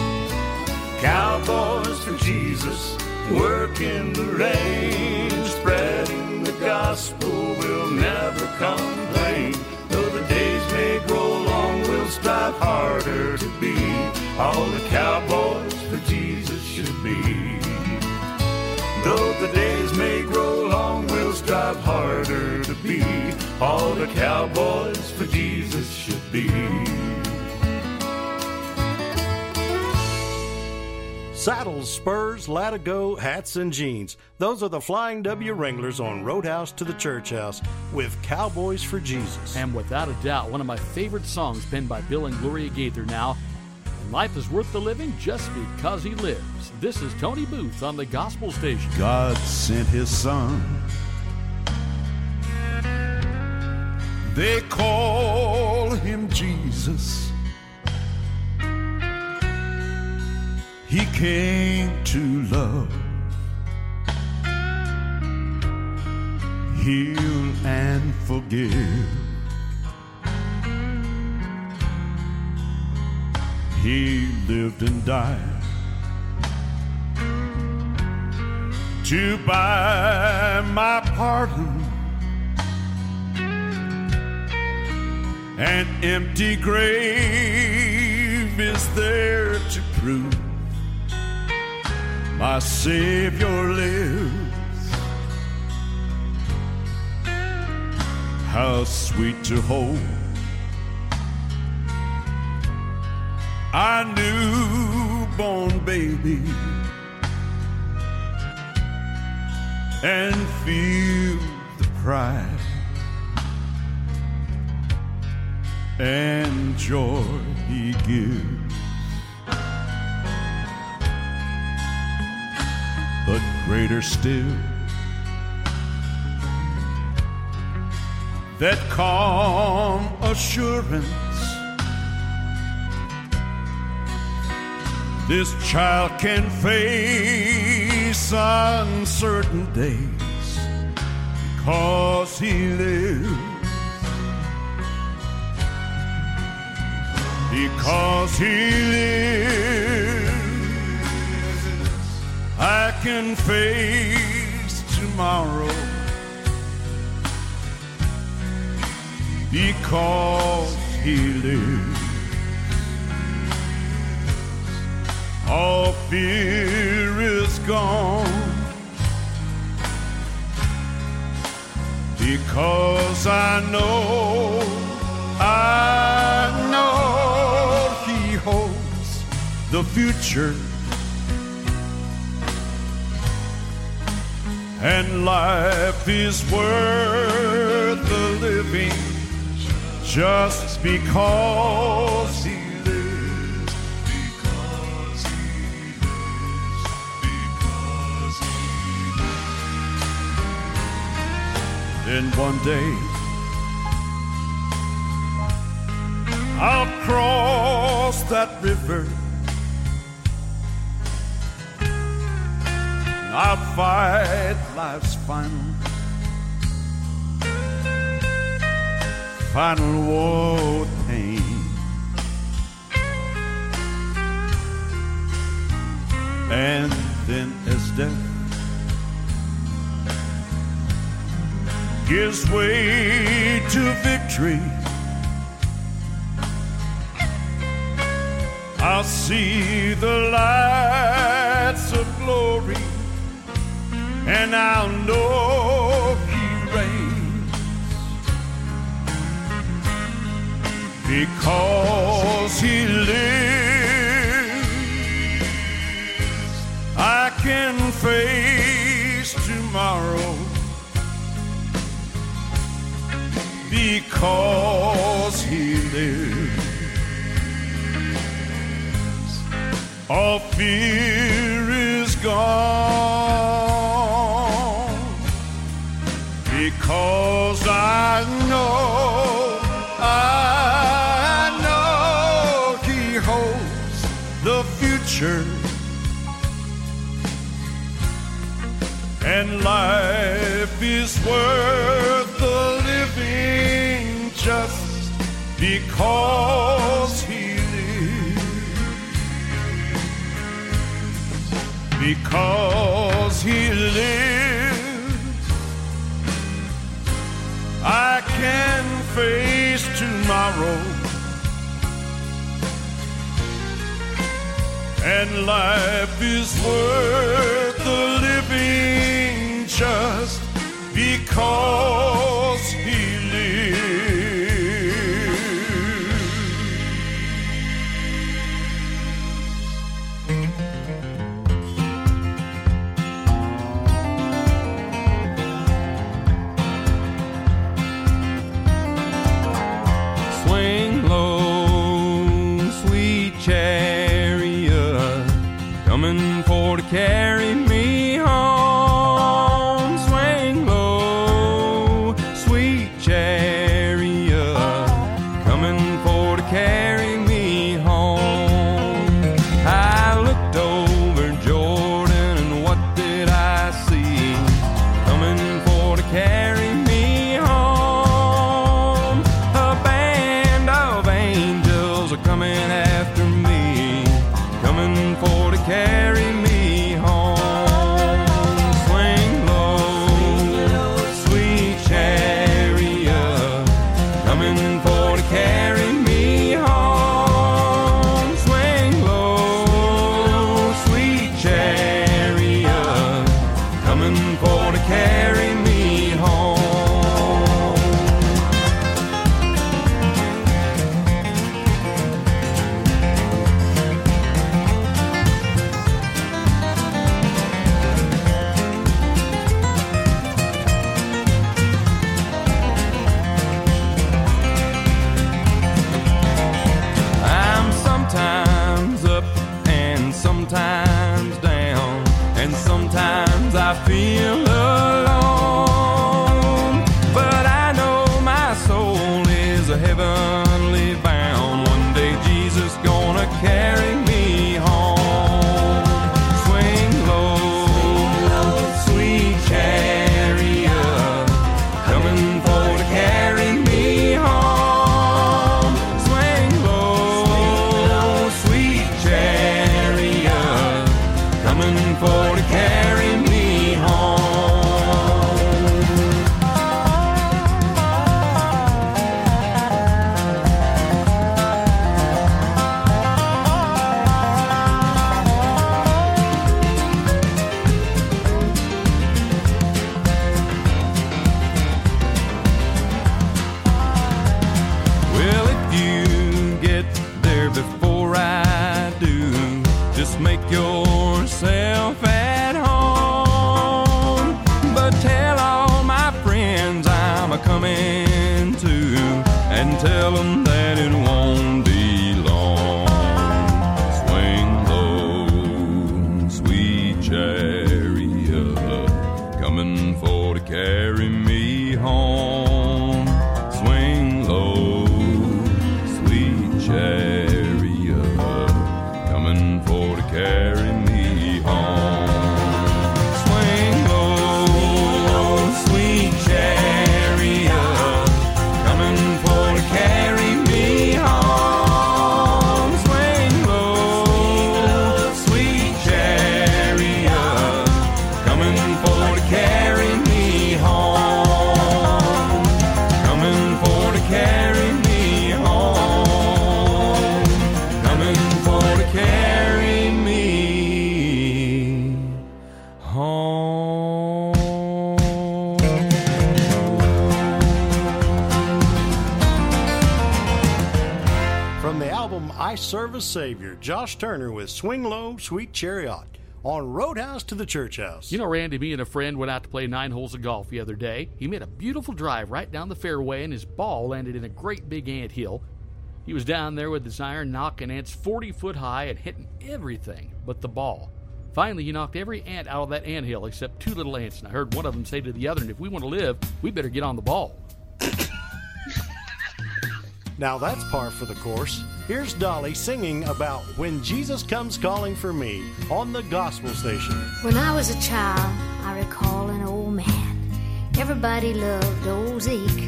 Cowboys for Jesus, work in the rain, spreading the gospel we'll never complain. Though the days may grow long, we'll strive harder to be all the cowboys for Jesus should be. Though the days may grow long, we'll strive harder to be all the cowboys for Jesus should be. Saddles, spurs, latigo, hats, and jeans. Those are the Flying W Wranglers on Roadhouse to the Church House with Cowboys for Jesus. And without a doubt, one of my favorite songs penned by Bill and Gloria Gaither now. Life is worth the living just because he lives. This is Tony Booth on the Gospel Station. God sent his son. They call him Jesus. He came to love, heal, and forgive. He lived and died to buy my pardon. An empty grave is there to prove my Savior lives. How sweet to hold our newborn baby and feel the pride and joy he gives. but greater still. That calm assurance this child can face uncertain days because he lives. Because he lives. I can face tomorrow because he lives. All fear is gone because I know, I know he holds the future. and life is worth the living just because Then one day I'll cross that river. I'll fight life's final, final war pain. And then as death gives way to victory, I'll see the lights of glory and I'll know He reigns because He lives. I can face tomorrow because He lives. All fear is gone because I know, I know He holds the future, and life is worth because He lives, because He lives. I can face tomorrow. And life is worth the living just because Savior, Josh Turner with Swing Low, Sweet Chariot on Roadhouse to the Church House. You know, Randy, me and a friend went out to play nine holes of golf the other day. He made a beautiful drive right down the fairway, and his ball landed in a great big ant hill. He was down there with his iron knocking ants 40 foot high and hitting everything but the ball. Finally, he knocked every ant out of that ant hill except two little ants, and I heard one of them say to the other, "And if we want to live, we better get on the ball." Now that's par for the course. Here's Dolly singing about When Jesus Comes Calling for Me on the Gospel Station. When I was a child, I recall an old man. Everybody loved old Zeke.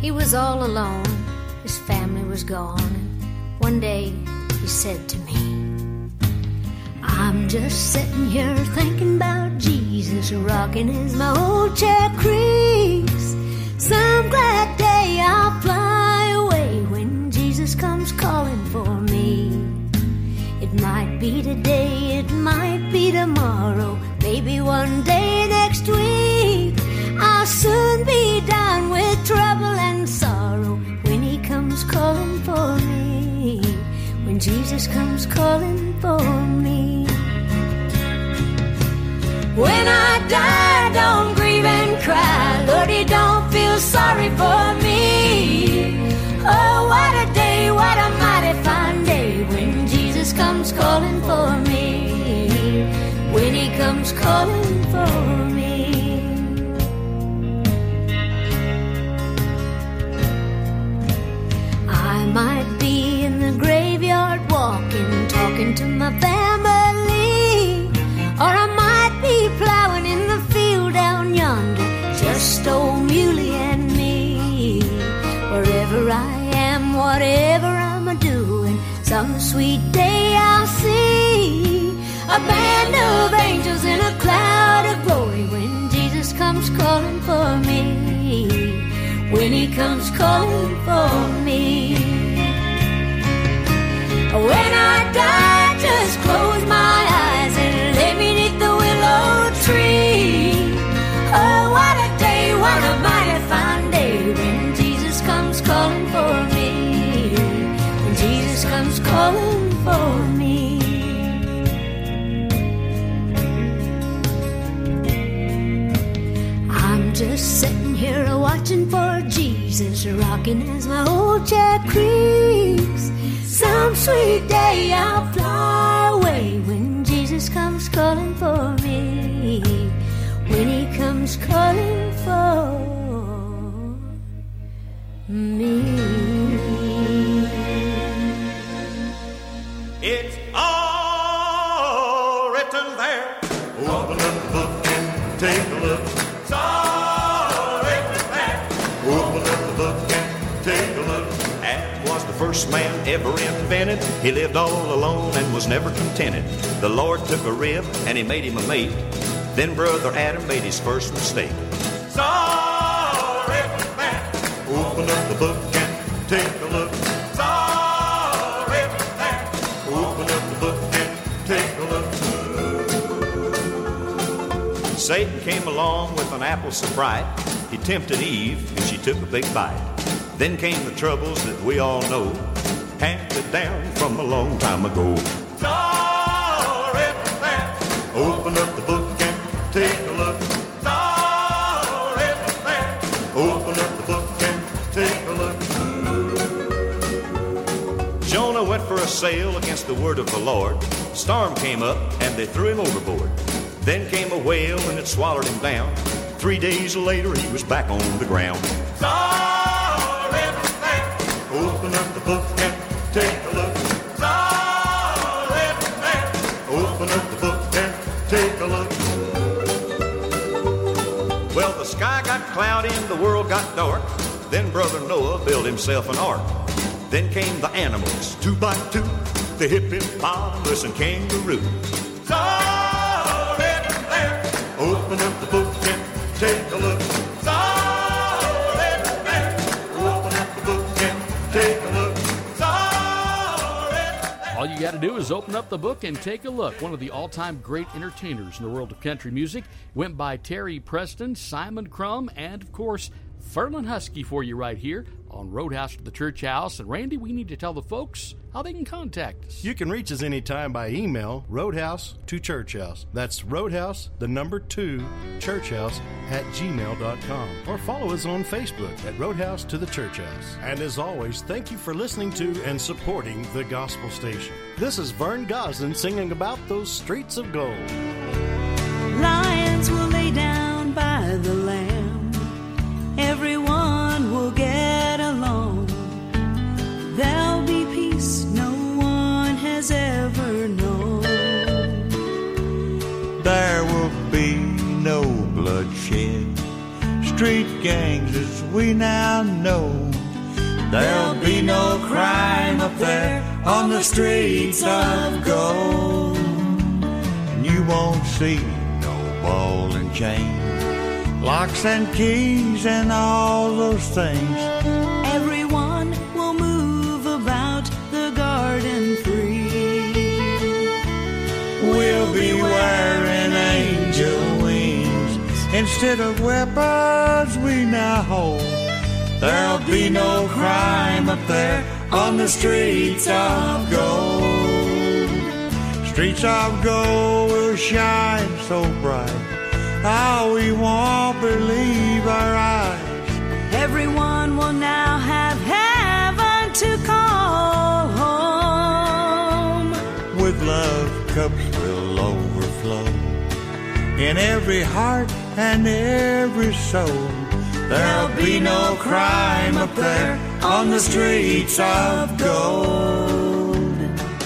He was all alone, his family was gone. One day he said to me, I'm just sitting here thinking about Jesus rocking as my old chair creaks. Some glad day always comes calling for me. It might be today, it might be tomorrow, maybe one day next week. I'll soon be done with trouble and sorrow when He comes calling for me. When Jesus comes calling for me. When I die, don't grieve and cry. Lordy, don't feel sorry for me. Calling for me. I might be in the graveyard walking, talking to my family. Or I might be plowing in the field down yonder, just old Muley and me. Wherever I am, whatever I'm doing, some sweet day I'll see a band of angels in a cloud of glory when Jesus comes calling for me. When he comes calling for me. When I die, just close my just sitting here watching for Jesus, rocking as my old chair creaks. Some sweet day I'll fly away when Jesus comes calling for me. When he comes calling for me. It's all written there. Open up the book and take first man ever invented. He lived all alone and was never contented. The Lord took a rib and he made him a mate. Then brother Adam made his first mistake. Written there. Open up the book and take a look. It's all written there. Open up the book and take a look. Satan came along with an apple so bright. He tempted Eve and she took a big bite. Then came the troubles that we all know, handed down from a long time ago. Open up the book and take a look. Open up the book and take a look. Jonah went for a sail against the word of the Lord. Storm came up and they threw him overboard. Then came a whale and it swallowed him down. Three days later he was back on the ground. Sky in the world got dark. Then Brother Noah built himself an ark. Then came the animals, two by two, the hippopotamus and kangaroo. Got to do is open up the book and take a look. One of the all time great entertainers in the world of country music went by Terry Preston, Simon Crum, and of course, Ferlin Husky for you right here on Roadhouse to the Church House. And Randy, we need to tell the folks how they can contact us. You can reach us anytime by email, roadhouse to church house. That's roadhouse, the number two, church house at gmail.com. Or follow us on Facebook at Roadhouse to the Church House. And as always, thank you for listening to and supporting the Gospel Station. This is Vern Gosdin singing about those streets of gold. Lions will lay down by the lamb. Everyone will get Street gangs as we now know. There'll be no crime up there on the streets of gold. And you won't see no ball and chain, locks and keys and all those things. Everyone will move about the garden free. We'll be wearing angel wings instead of weapons we now hold. There'll be no crime up there on the streets of gold. Streets of gold will shine so bright. How we won't believe our eyes. Everyone will now have heaven to call home. With love, cups will overflow. In every heart and every soul, there'll be no crime up there on the streets of gold.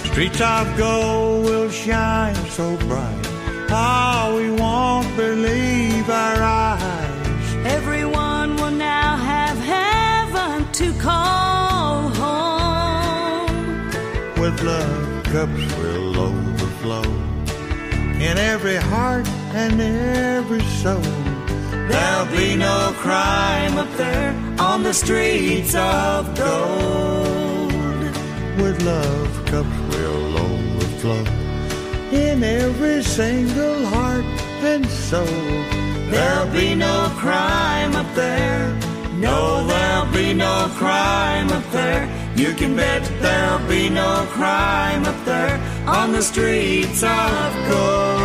Streets of gold will shine so bright. Oh, we won't believe our eyes. Everyone will now have heaven to call home. With love, cups will overflow. In every heart and every soul, there'll be no crime up there on the streets of gold. With love, cups will overflow. In every single heart and soul, there'll be no crime up there. No, there'll be no crime up there. You can bet there'll be no crime up there on the streets of gold.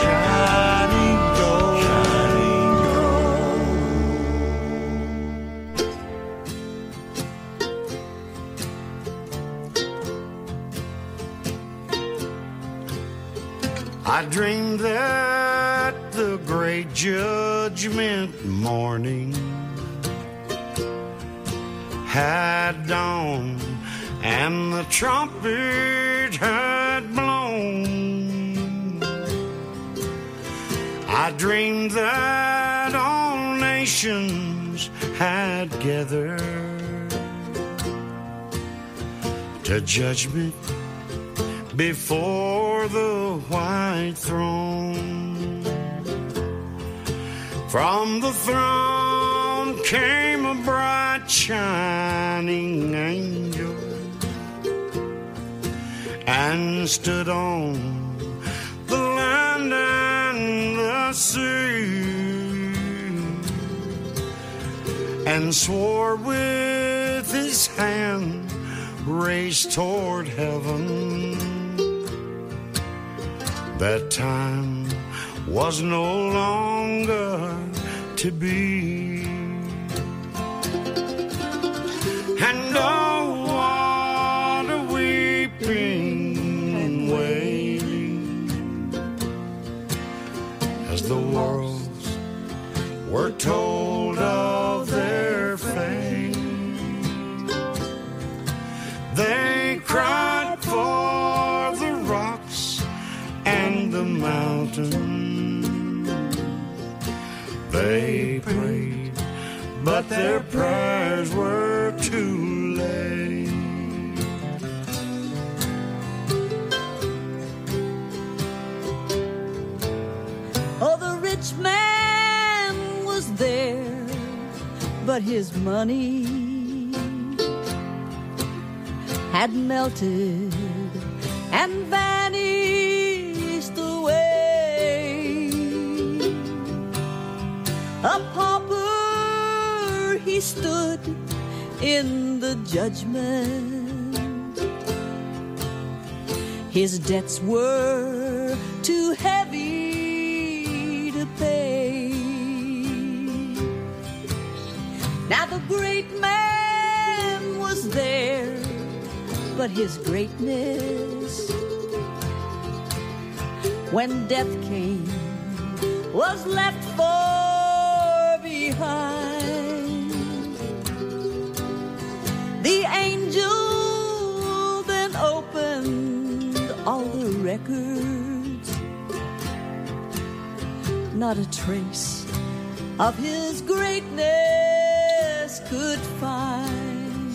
Shining gold. I dreamed that the great judgment morning had dawned and the trumpet had blown. I dreamed that all nations had gathered to judgment before the white throne. From the throne came a bright shining angel and stood on the land and the sea and swore with his hand raised toward heaven that time was no longer to be. And oh, were told of their fate. They cried for the rocks and the mountain. They prayed, but their prayers were too late. Oh, the rich man there, but his money had melted and vanished away. A pauper he stood in the judgment. His debts were too heavy to pay. Now the great man was there, but his greatness, when death came, was left far behind. The angel then opened all the records. Not a trace of his greatness could find.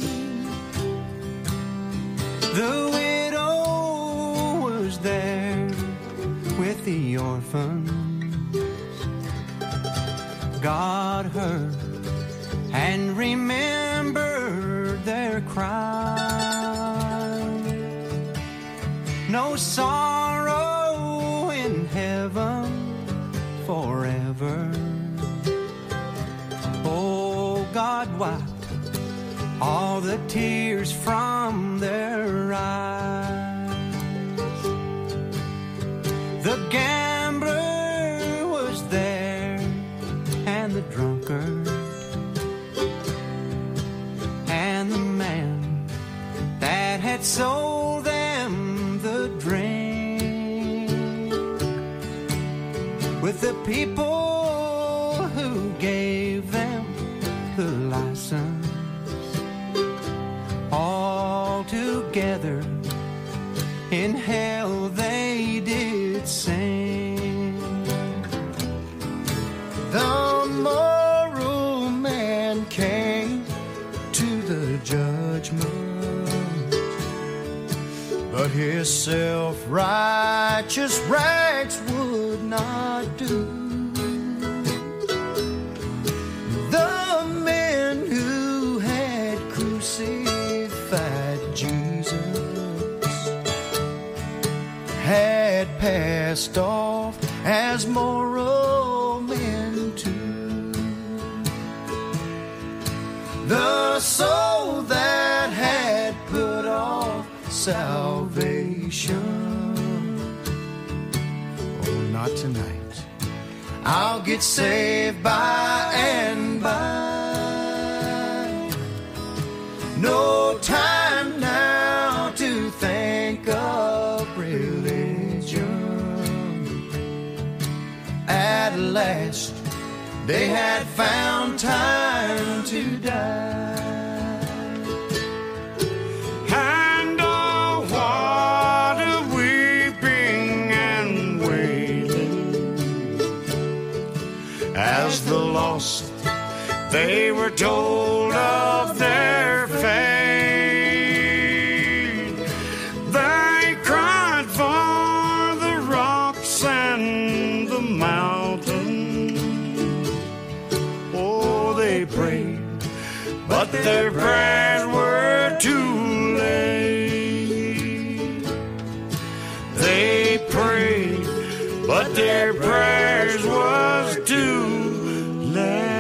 The widow was there with the orphans. God heard and remembered their cry. No sorrow all the tears from their eyes. The gambler was there and the drunkard and the man that had sold them the drink with the people together. In hell they did sing. The moral man came to the judgment. But his self-righteous rags would not do passed off as moral men too. The soul that had put off salvation. Oh, not tonight. I'll get saved by and by. No time last, they had found time to die. And oh, what a weeping and wailing as the lost they were told of their their prayers were too late. They prayed, but their prayers was too late.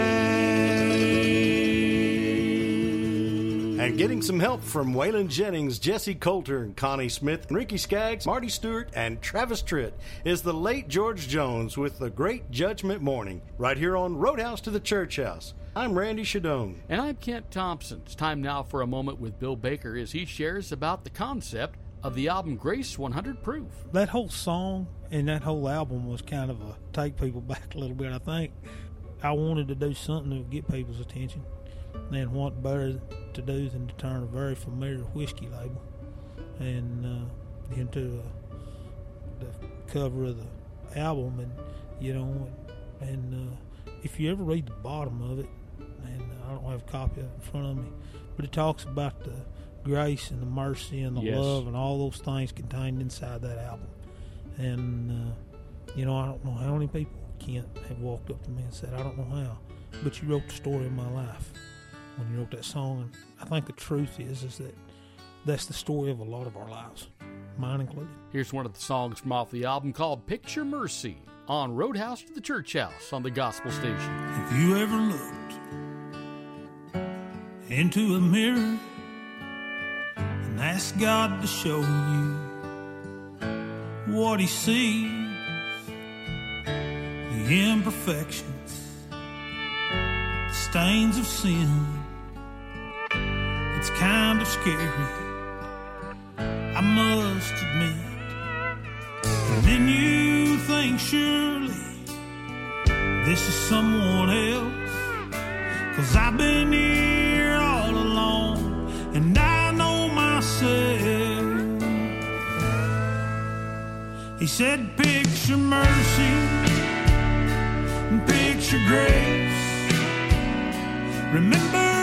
And getting some help from Waylon Jennings, Jessi Colter, and Connie Smith, Ricky Skaggs, Marty Stuart, and Travis Tritt is the late George Jones with the Great Judgment Morning, right here on Roadhouse to the Church House. I'm Randy Shadoan. And I'm Kent Thompson. It's time now for a moment with Bill Baker as he shares about the concept of the album Grace 100 Proof. That whole song and that whole album was kind of a take people back a little bit, I think. I wanted to do something to get people's attention. And what better to do than to turn a very familiar whiskey label and uh, into uh, the cover of the album, and you know, and uh, if you ever read the bottom of it, and I don't have a copy of it in front of me, but it talks about the grace and the mercy and the Yes. love and all those things contained inside that album. And uh, you know, I don't know how many people Kent have walked up to me and said, "I don't know how, but you wrote the story of my life when you wrote that song." And I think the truth is, is that that's the story of a lot of our lives, mine included. Here's one of the songs from off the album called Picture Mercy on Roadhouse to the Church House on the Gospel Station. If you ever looked into a mirror and ask God to show you what He sees, the imperfections, the stains of sin, it's kind of scary, I must admit. And then you think surely this is someone else. Cause I've been here He said, Picture mercy picture grace. Remember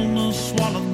almost swallowed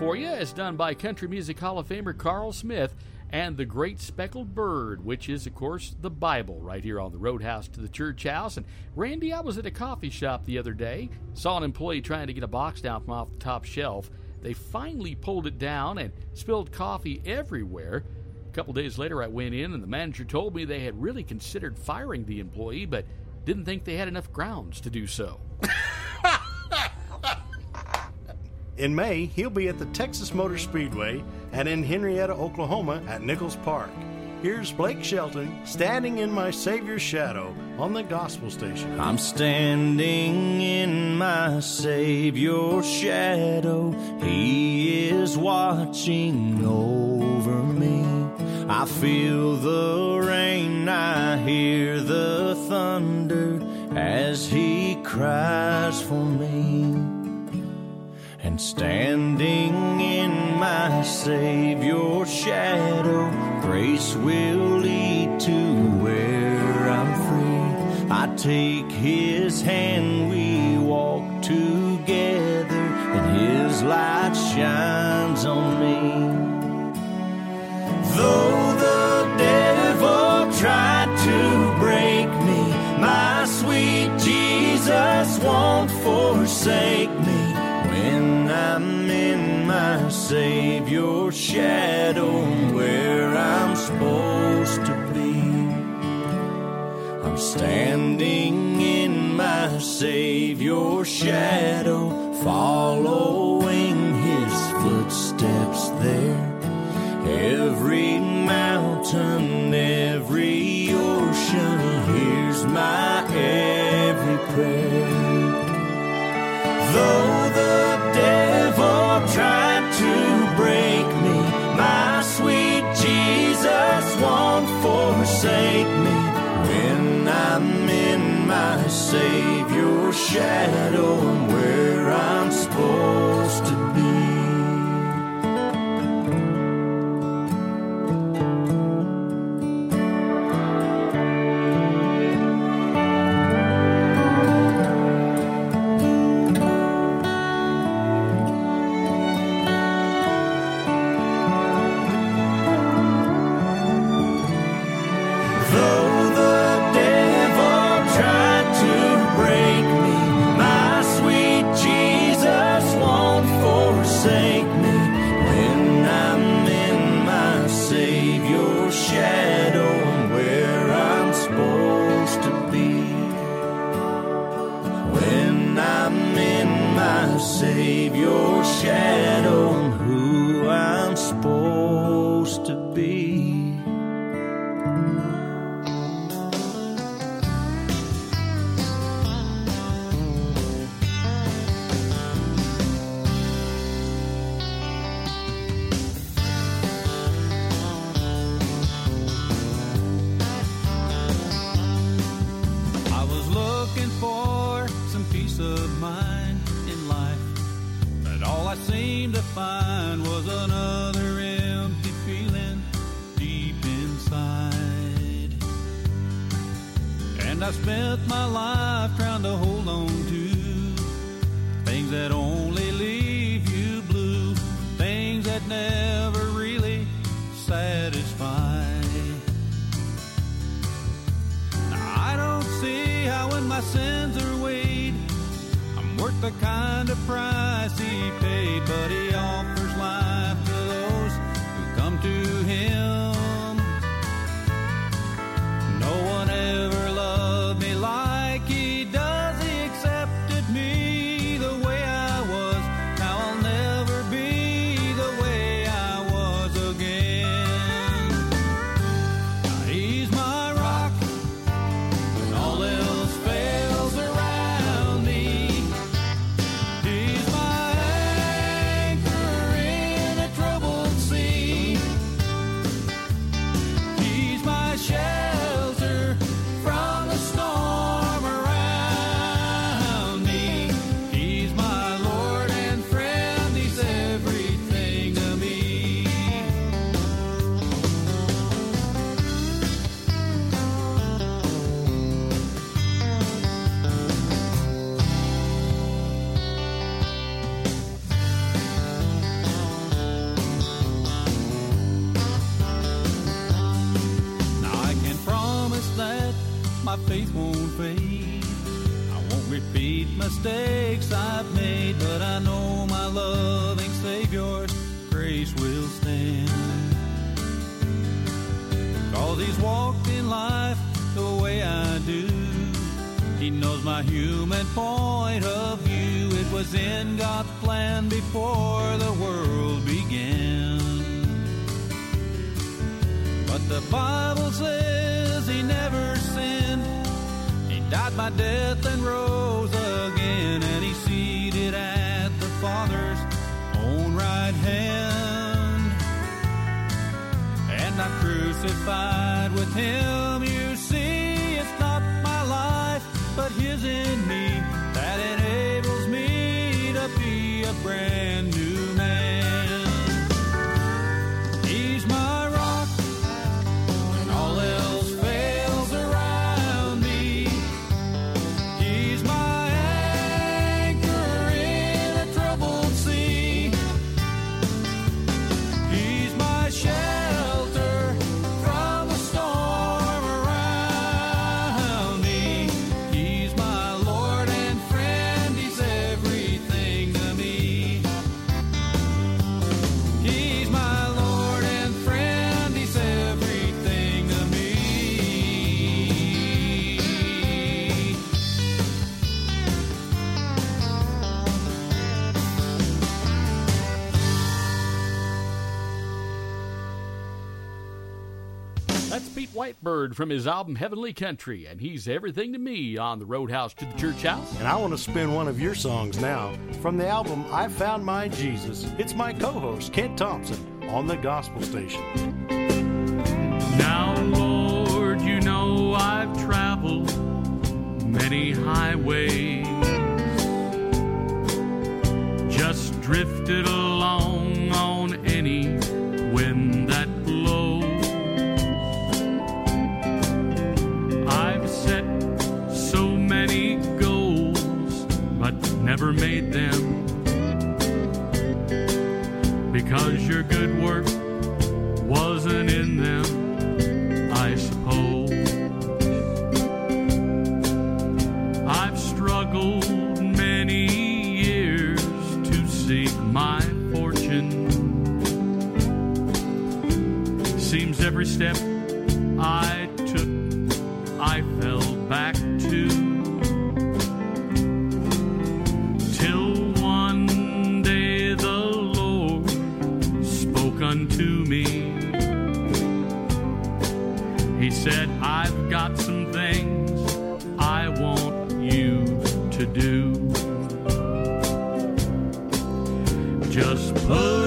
for you, as done by Country Music Hall of Famer Carl Smith and The Great Speckled Bird, which is, of course, the Bible right here on the Roadhouse to the Church House. And Randy, I was at a coffee shop the other day, saw an employee trying to get a box down from off the top shelf. They finally pulled it down and spilled coffee everywhere. A couple days later, I went in, and the manager told me they had really considered firing the employee, but didn't think they had enough grounds to do so. In May, he'll be at the Texas Motor Speedway and in Henrietta, Oklahoma at Nichols Park. Here's Blake Shelton standing in my Savior's shadow on the gospel station. I'm standing in my Savior's shadow. He is watching over me. I feel the rain, I hear the thunder as He cries for me. Standing in my Savior's shadow, grace will lead to where I'm free. I take His hand, we walk together, and His light shines on me. Though the devil tried to break me, my sweet Jesus won't forsake me. I'm in my Savior's shadow where I'm supposed to be. I'm standing in my Savior's shadow, following His footsteps there. Every mountain, every ocean hears my every prayer. Though Savior's shadow mistakes I've made, but I know my loving Savior's grace will stand. Cause He's walked in life the way I do. He knows my human point of view. It was in God's plan before the world began. But the Bible says He never died by death and rose again, and he's seated at the Father's own right hand. And I'm crucified with him, you see, it's not my life, but his in me that enables me to be a brand Whitebird from his album Heavenly Country, and he's everything to me on the Roadhouse to the Church House. And I want to spin one of your songs now from the album I Found My Jesus. It's my co host, Kent Thompson, on the Gospel Station. Now, Lord, you know I've traveled many highways, just drifted along on any wind never made them because your good work wasn't in them, I suppose. I've struggled many years to seek my fortune. Seems every step said, I've got some things I want you to do. Just put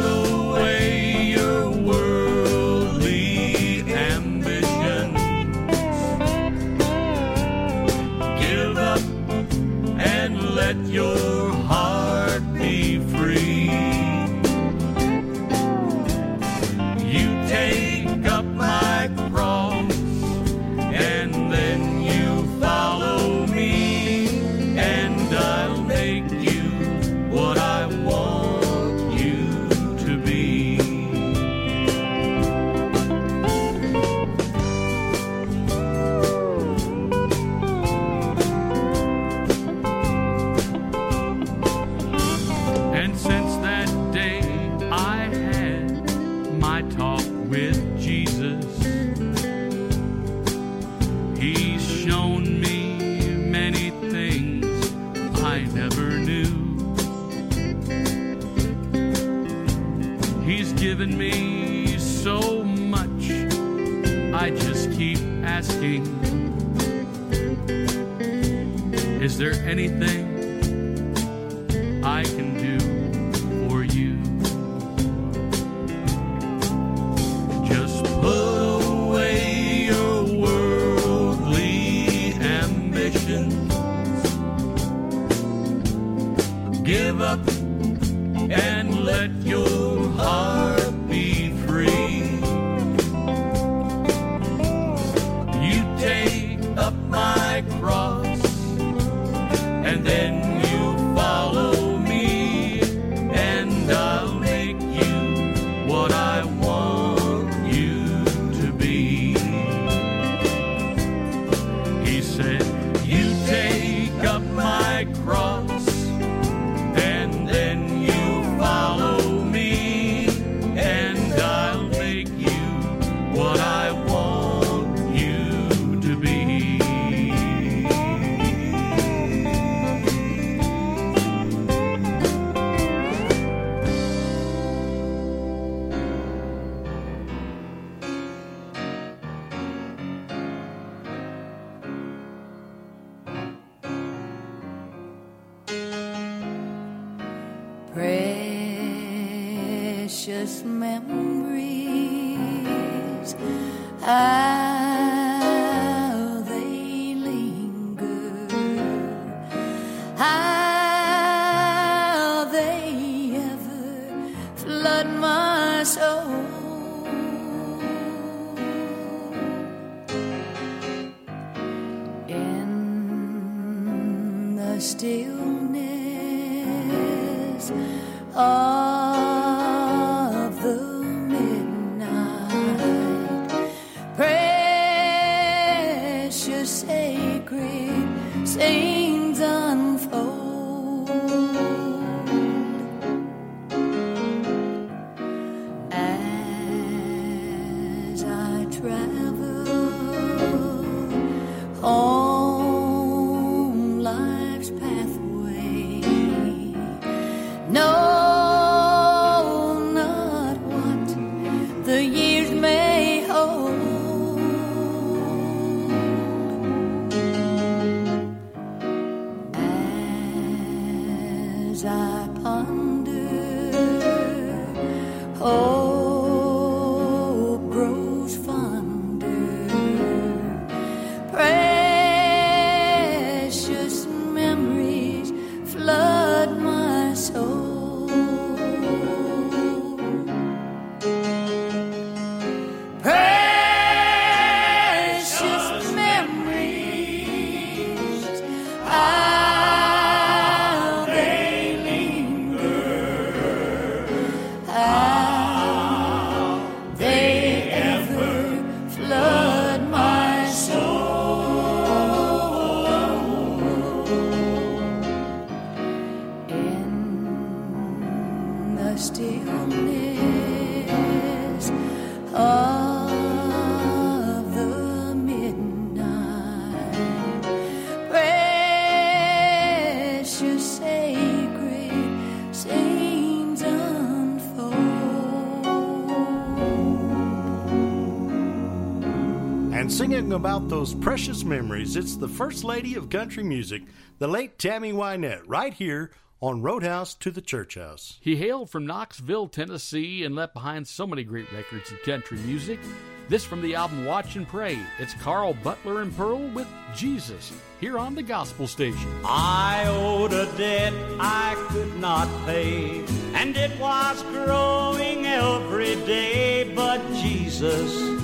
And singing about those precious memories, it's the First Lady of Country Music, the late Tammy Wynette, right here on Roadhouse to the Church House. He hailed from Knoxville, Tennessee, and left behind so many great records in country music. This from the album Watch and Pray. It's Carl Butler and Pearl with Jesus here on the Gospel Station. I owed a debt I could not pay, and it was growing every day. But Jesus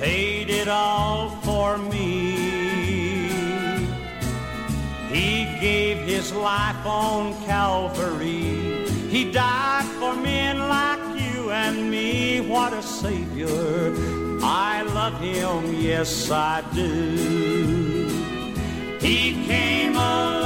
paid it all for me. He gave his life on Calvary. He died for men like you and me. What a Savior. I love him, yes, I do. He came a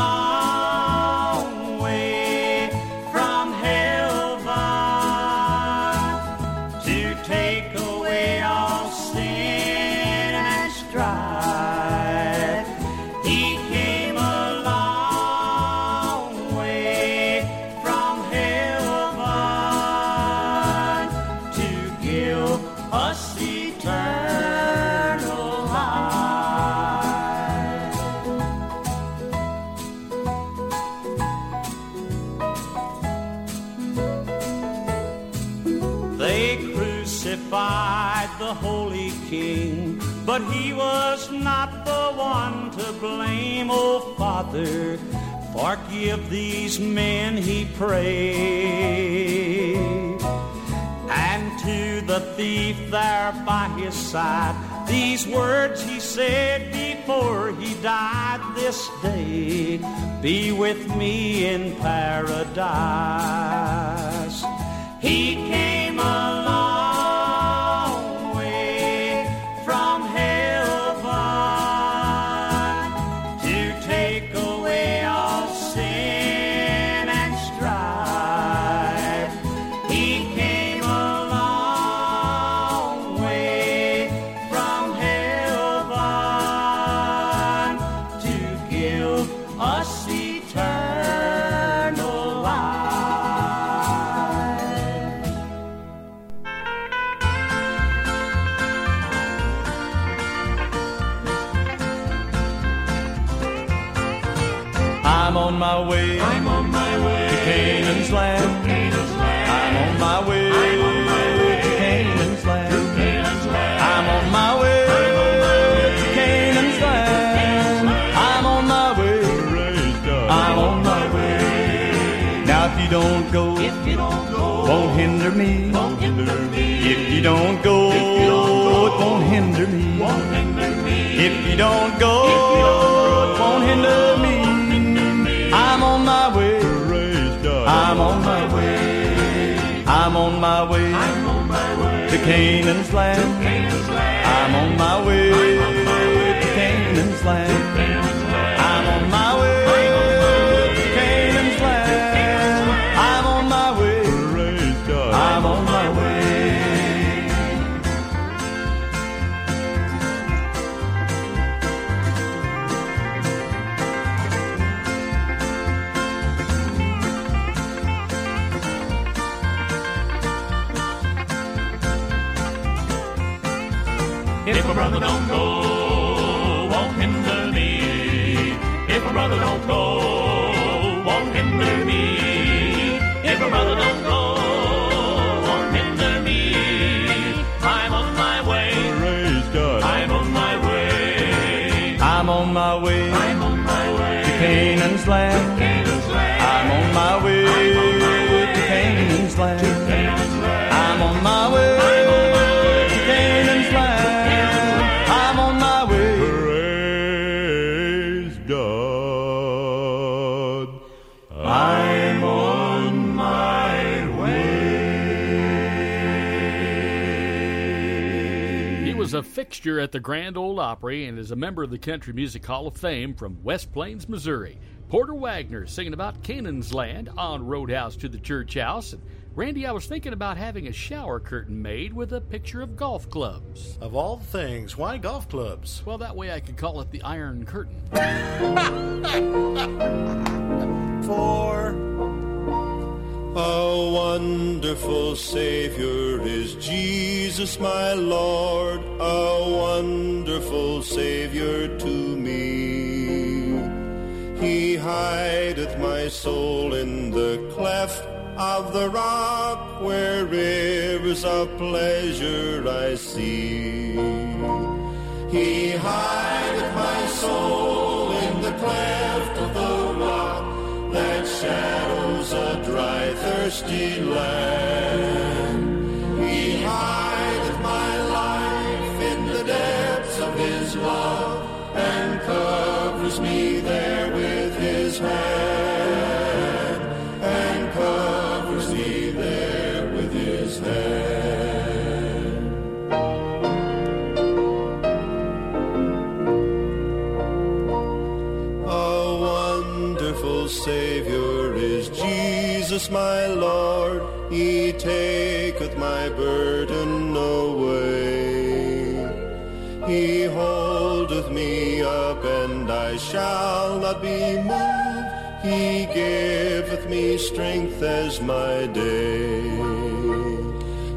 blame. Oh, Father, forgive these men, he prayed. And to the thief there by his side, these words he said before he died this day be with me in paradise. He came a If you don't go, it won't hinder me. I'm on my way. I'm on my way. I'm on my way. I'm on my way to Canaan's land. I'm on my way to Canaan's land. Was a fixture at the Grand Ole Opry and is a member of the Country Music Hall of Fame from West Plains, Missouri. Porter Wagoner singing about Canaan's land on Roadhouse to the Church House. And Randy, I was thinking about having a shower curtain made with a picture of golf clubs. Of all things, why golf clubs? Well, that way I could call it the Iron Curtain. For A wonderful Savior is Jesus, my Lord. A wonderful Savior to me. He hideth my soul in the cleft of the rock where rivers of pleasure I see. He hideth my soul in the cleft that shadows a dry, thirsty land. I shall not be moved. He giveth me strength as my day.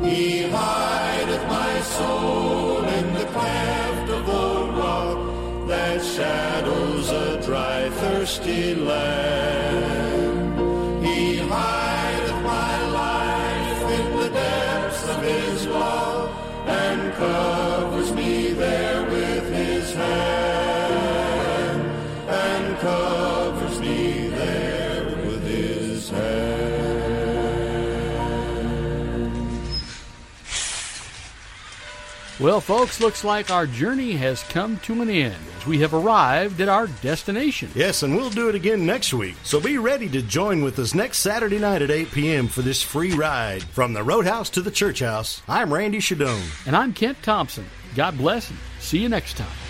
He hideth my soul in the cleft of the rock that shadows a dry, thirsty land. Well, folks, looks like our journey has come to an end as we have arrived at our destination. Yes, and we'll do it again next week. So be ready to join with us next Saturday night at 8 p.m. for this free ride from the Roadhouse to the Church House. I'm Randy Shadoan. And I'm Kent Thompson. God bless and see you next time.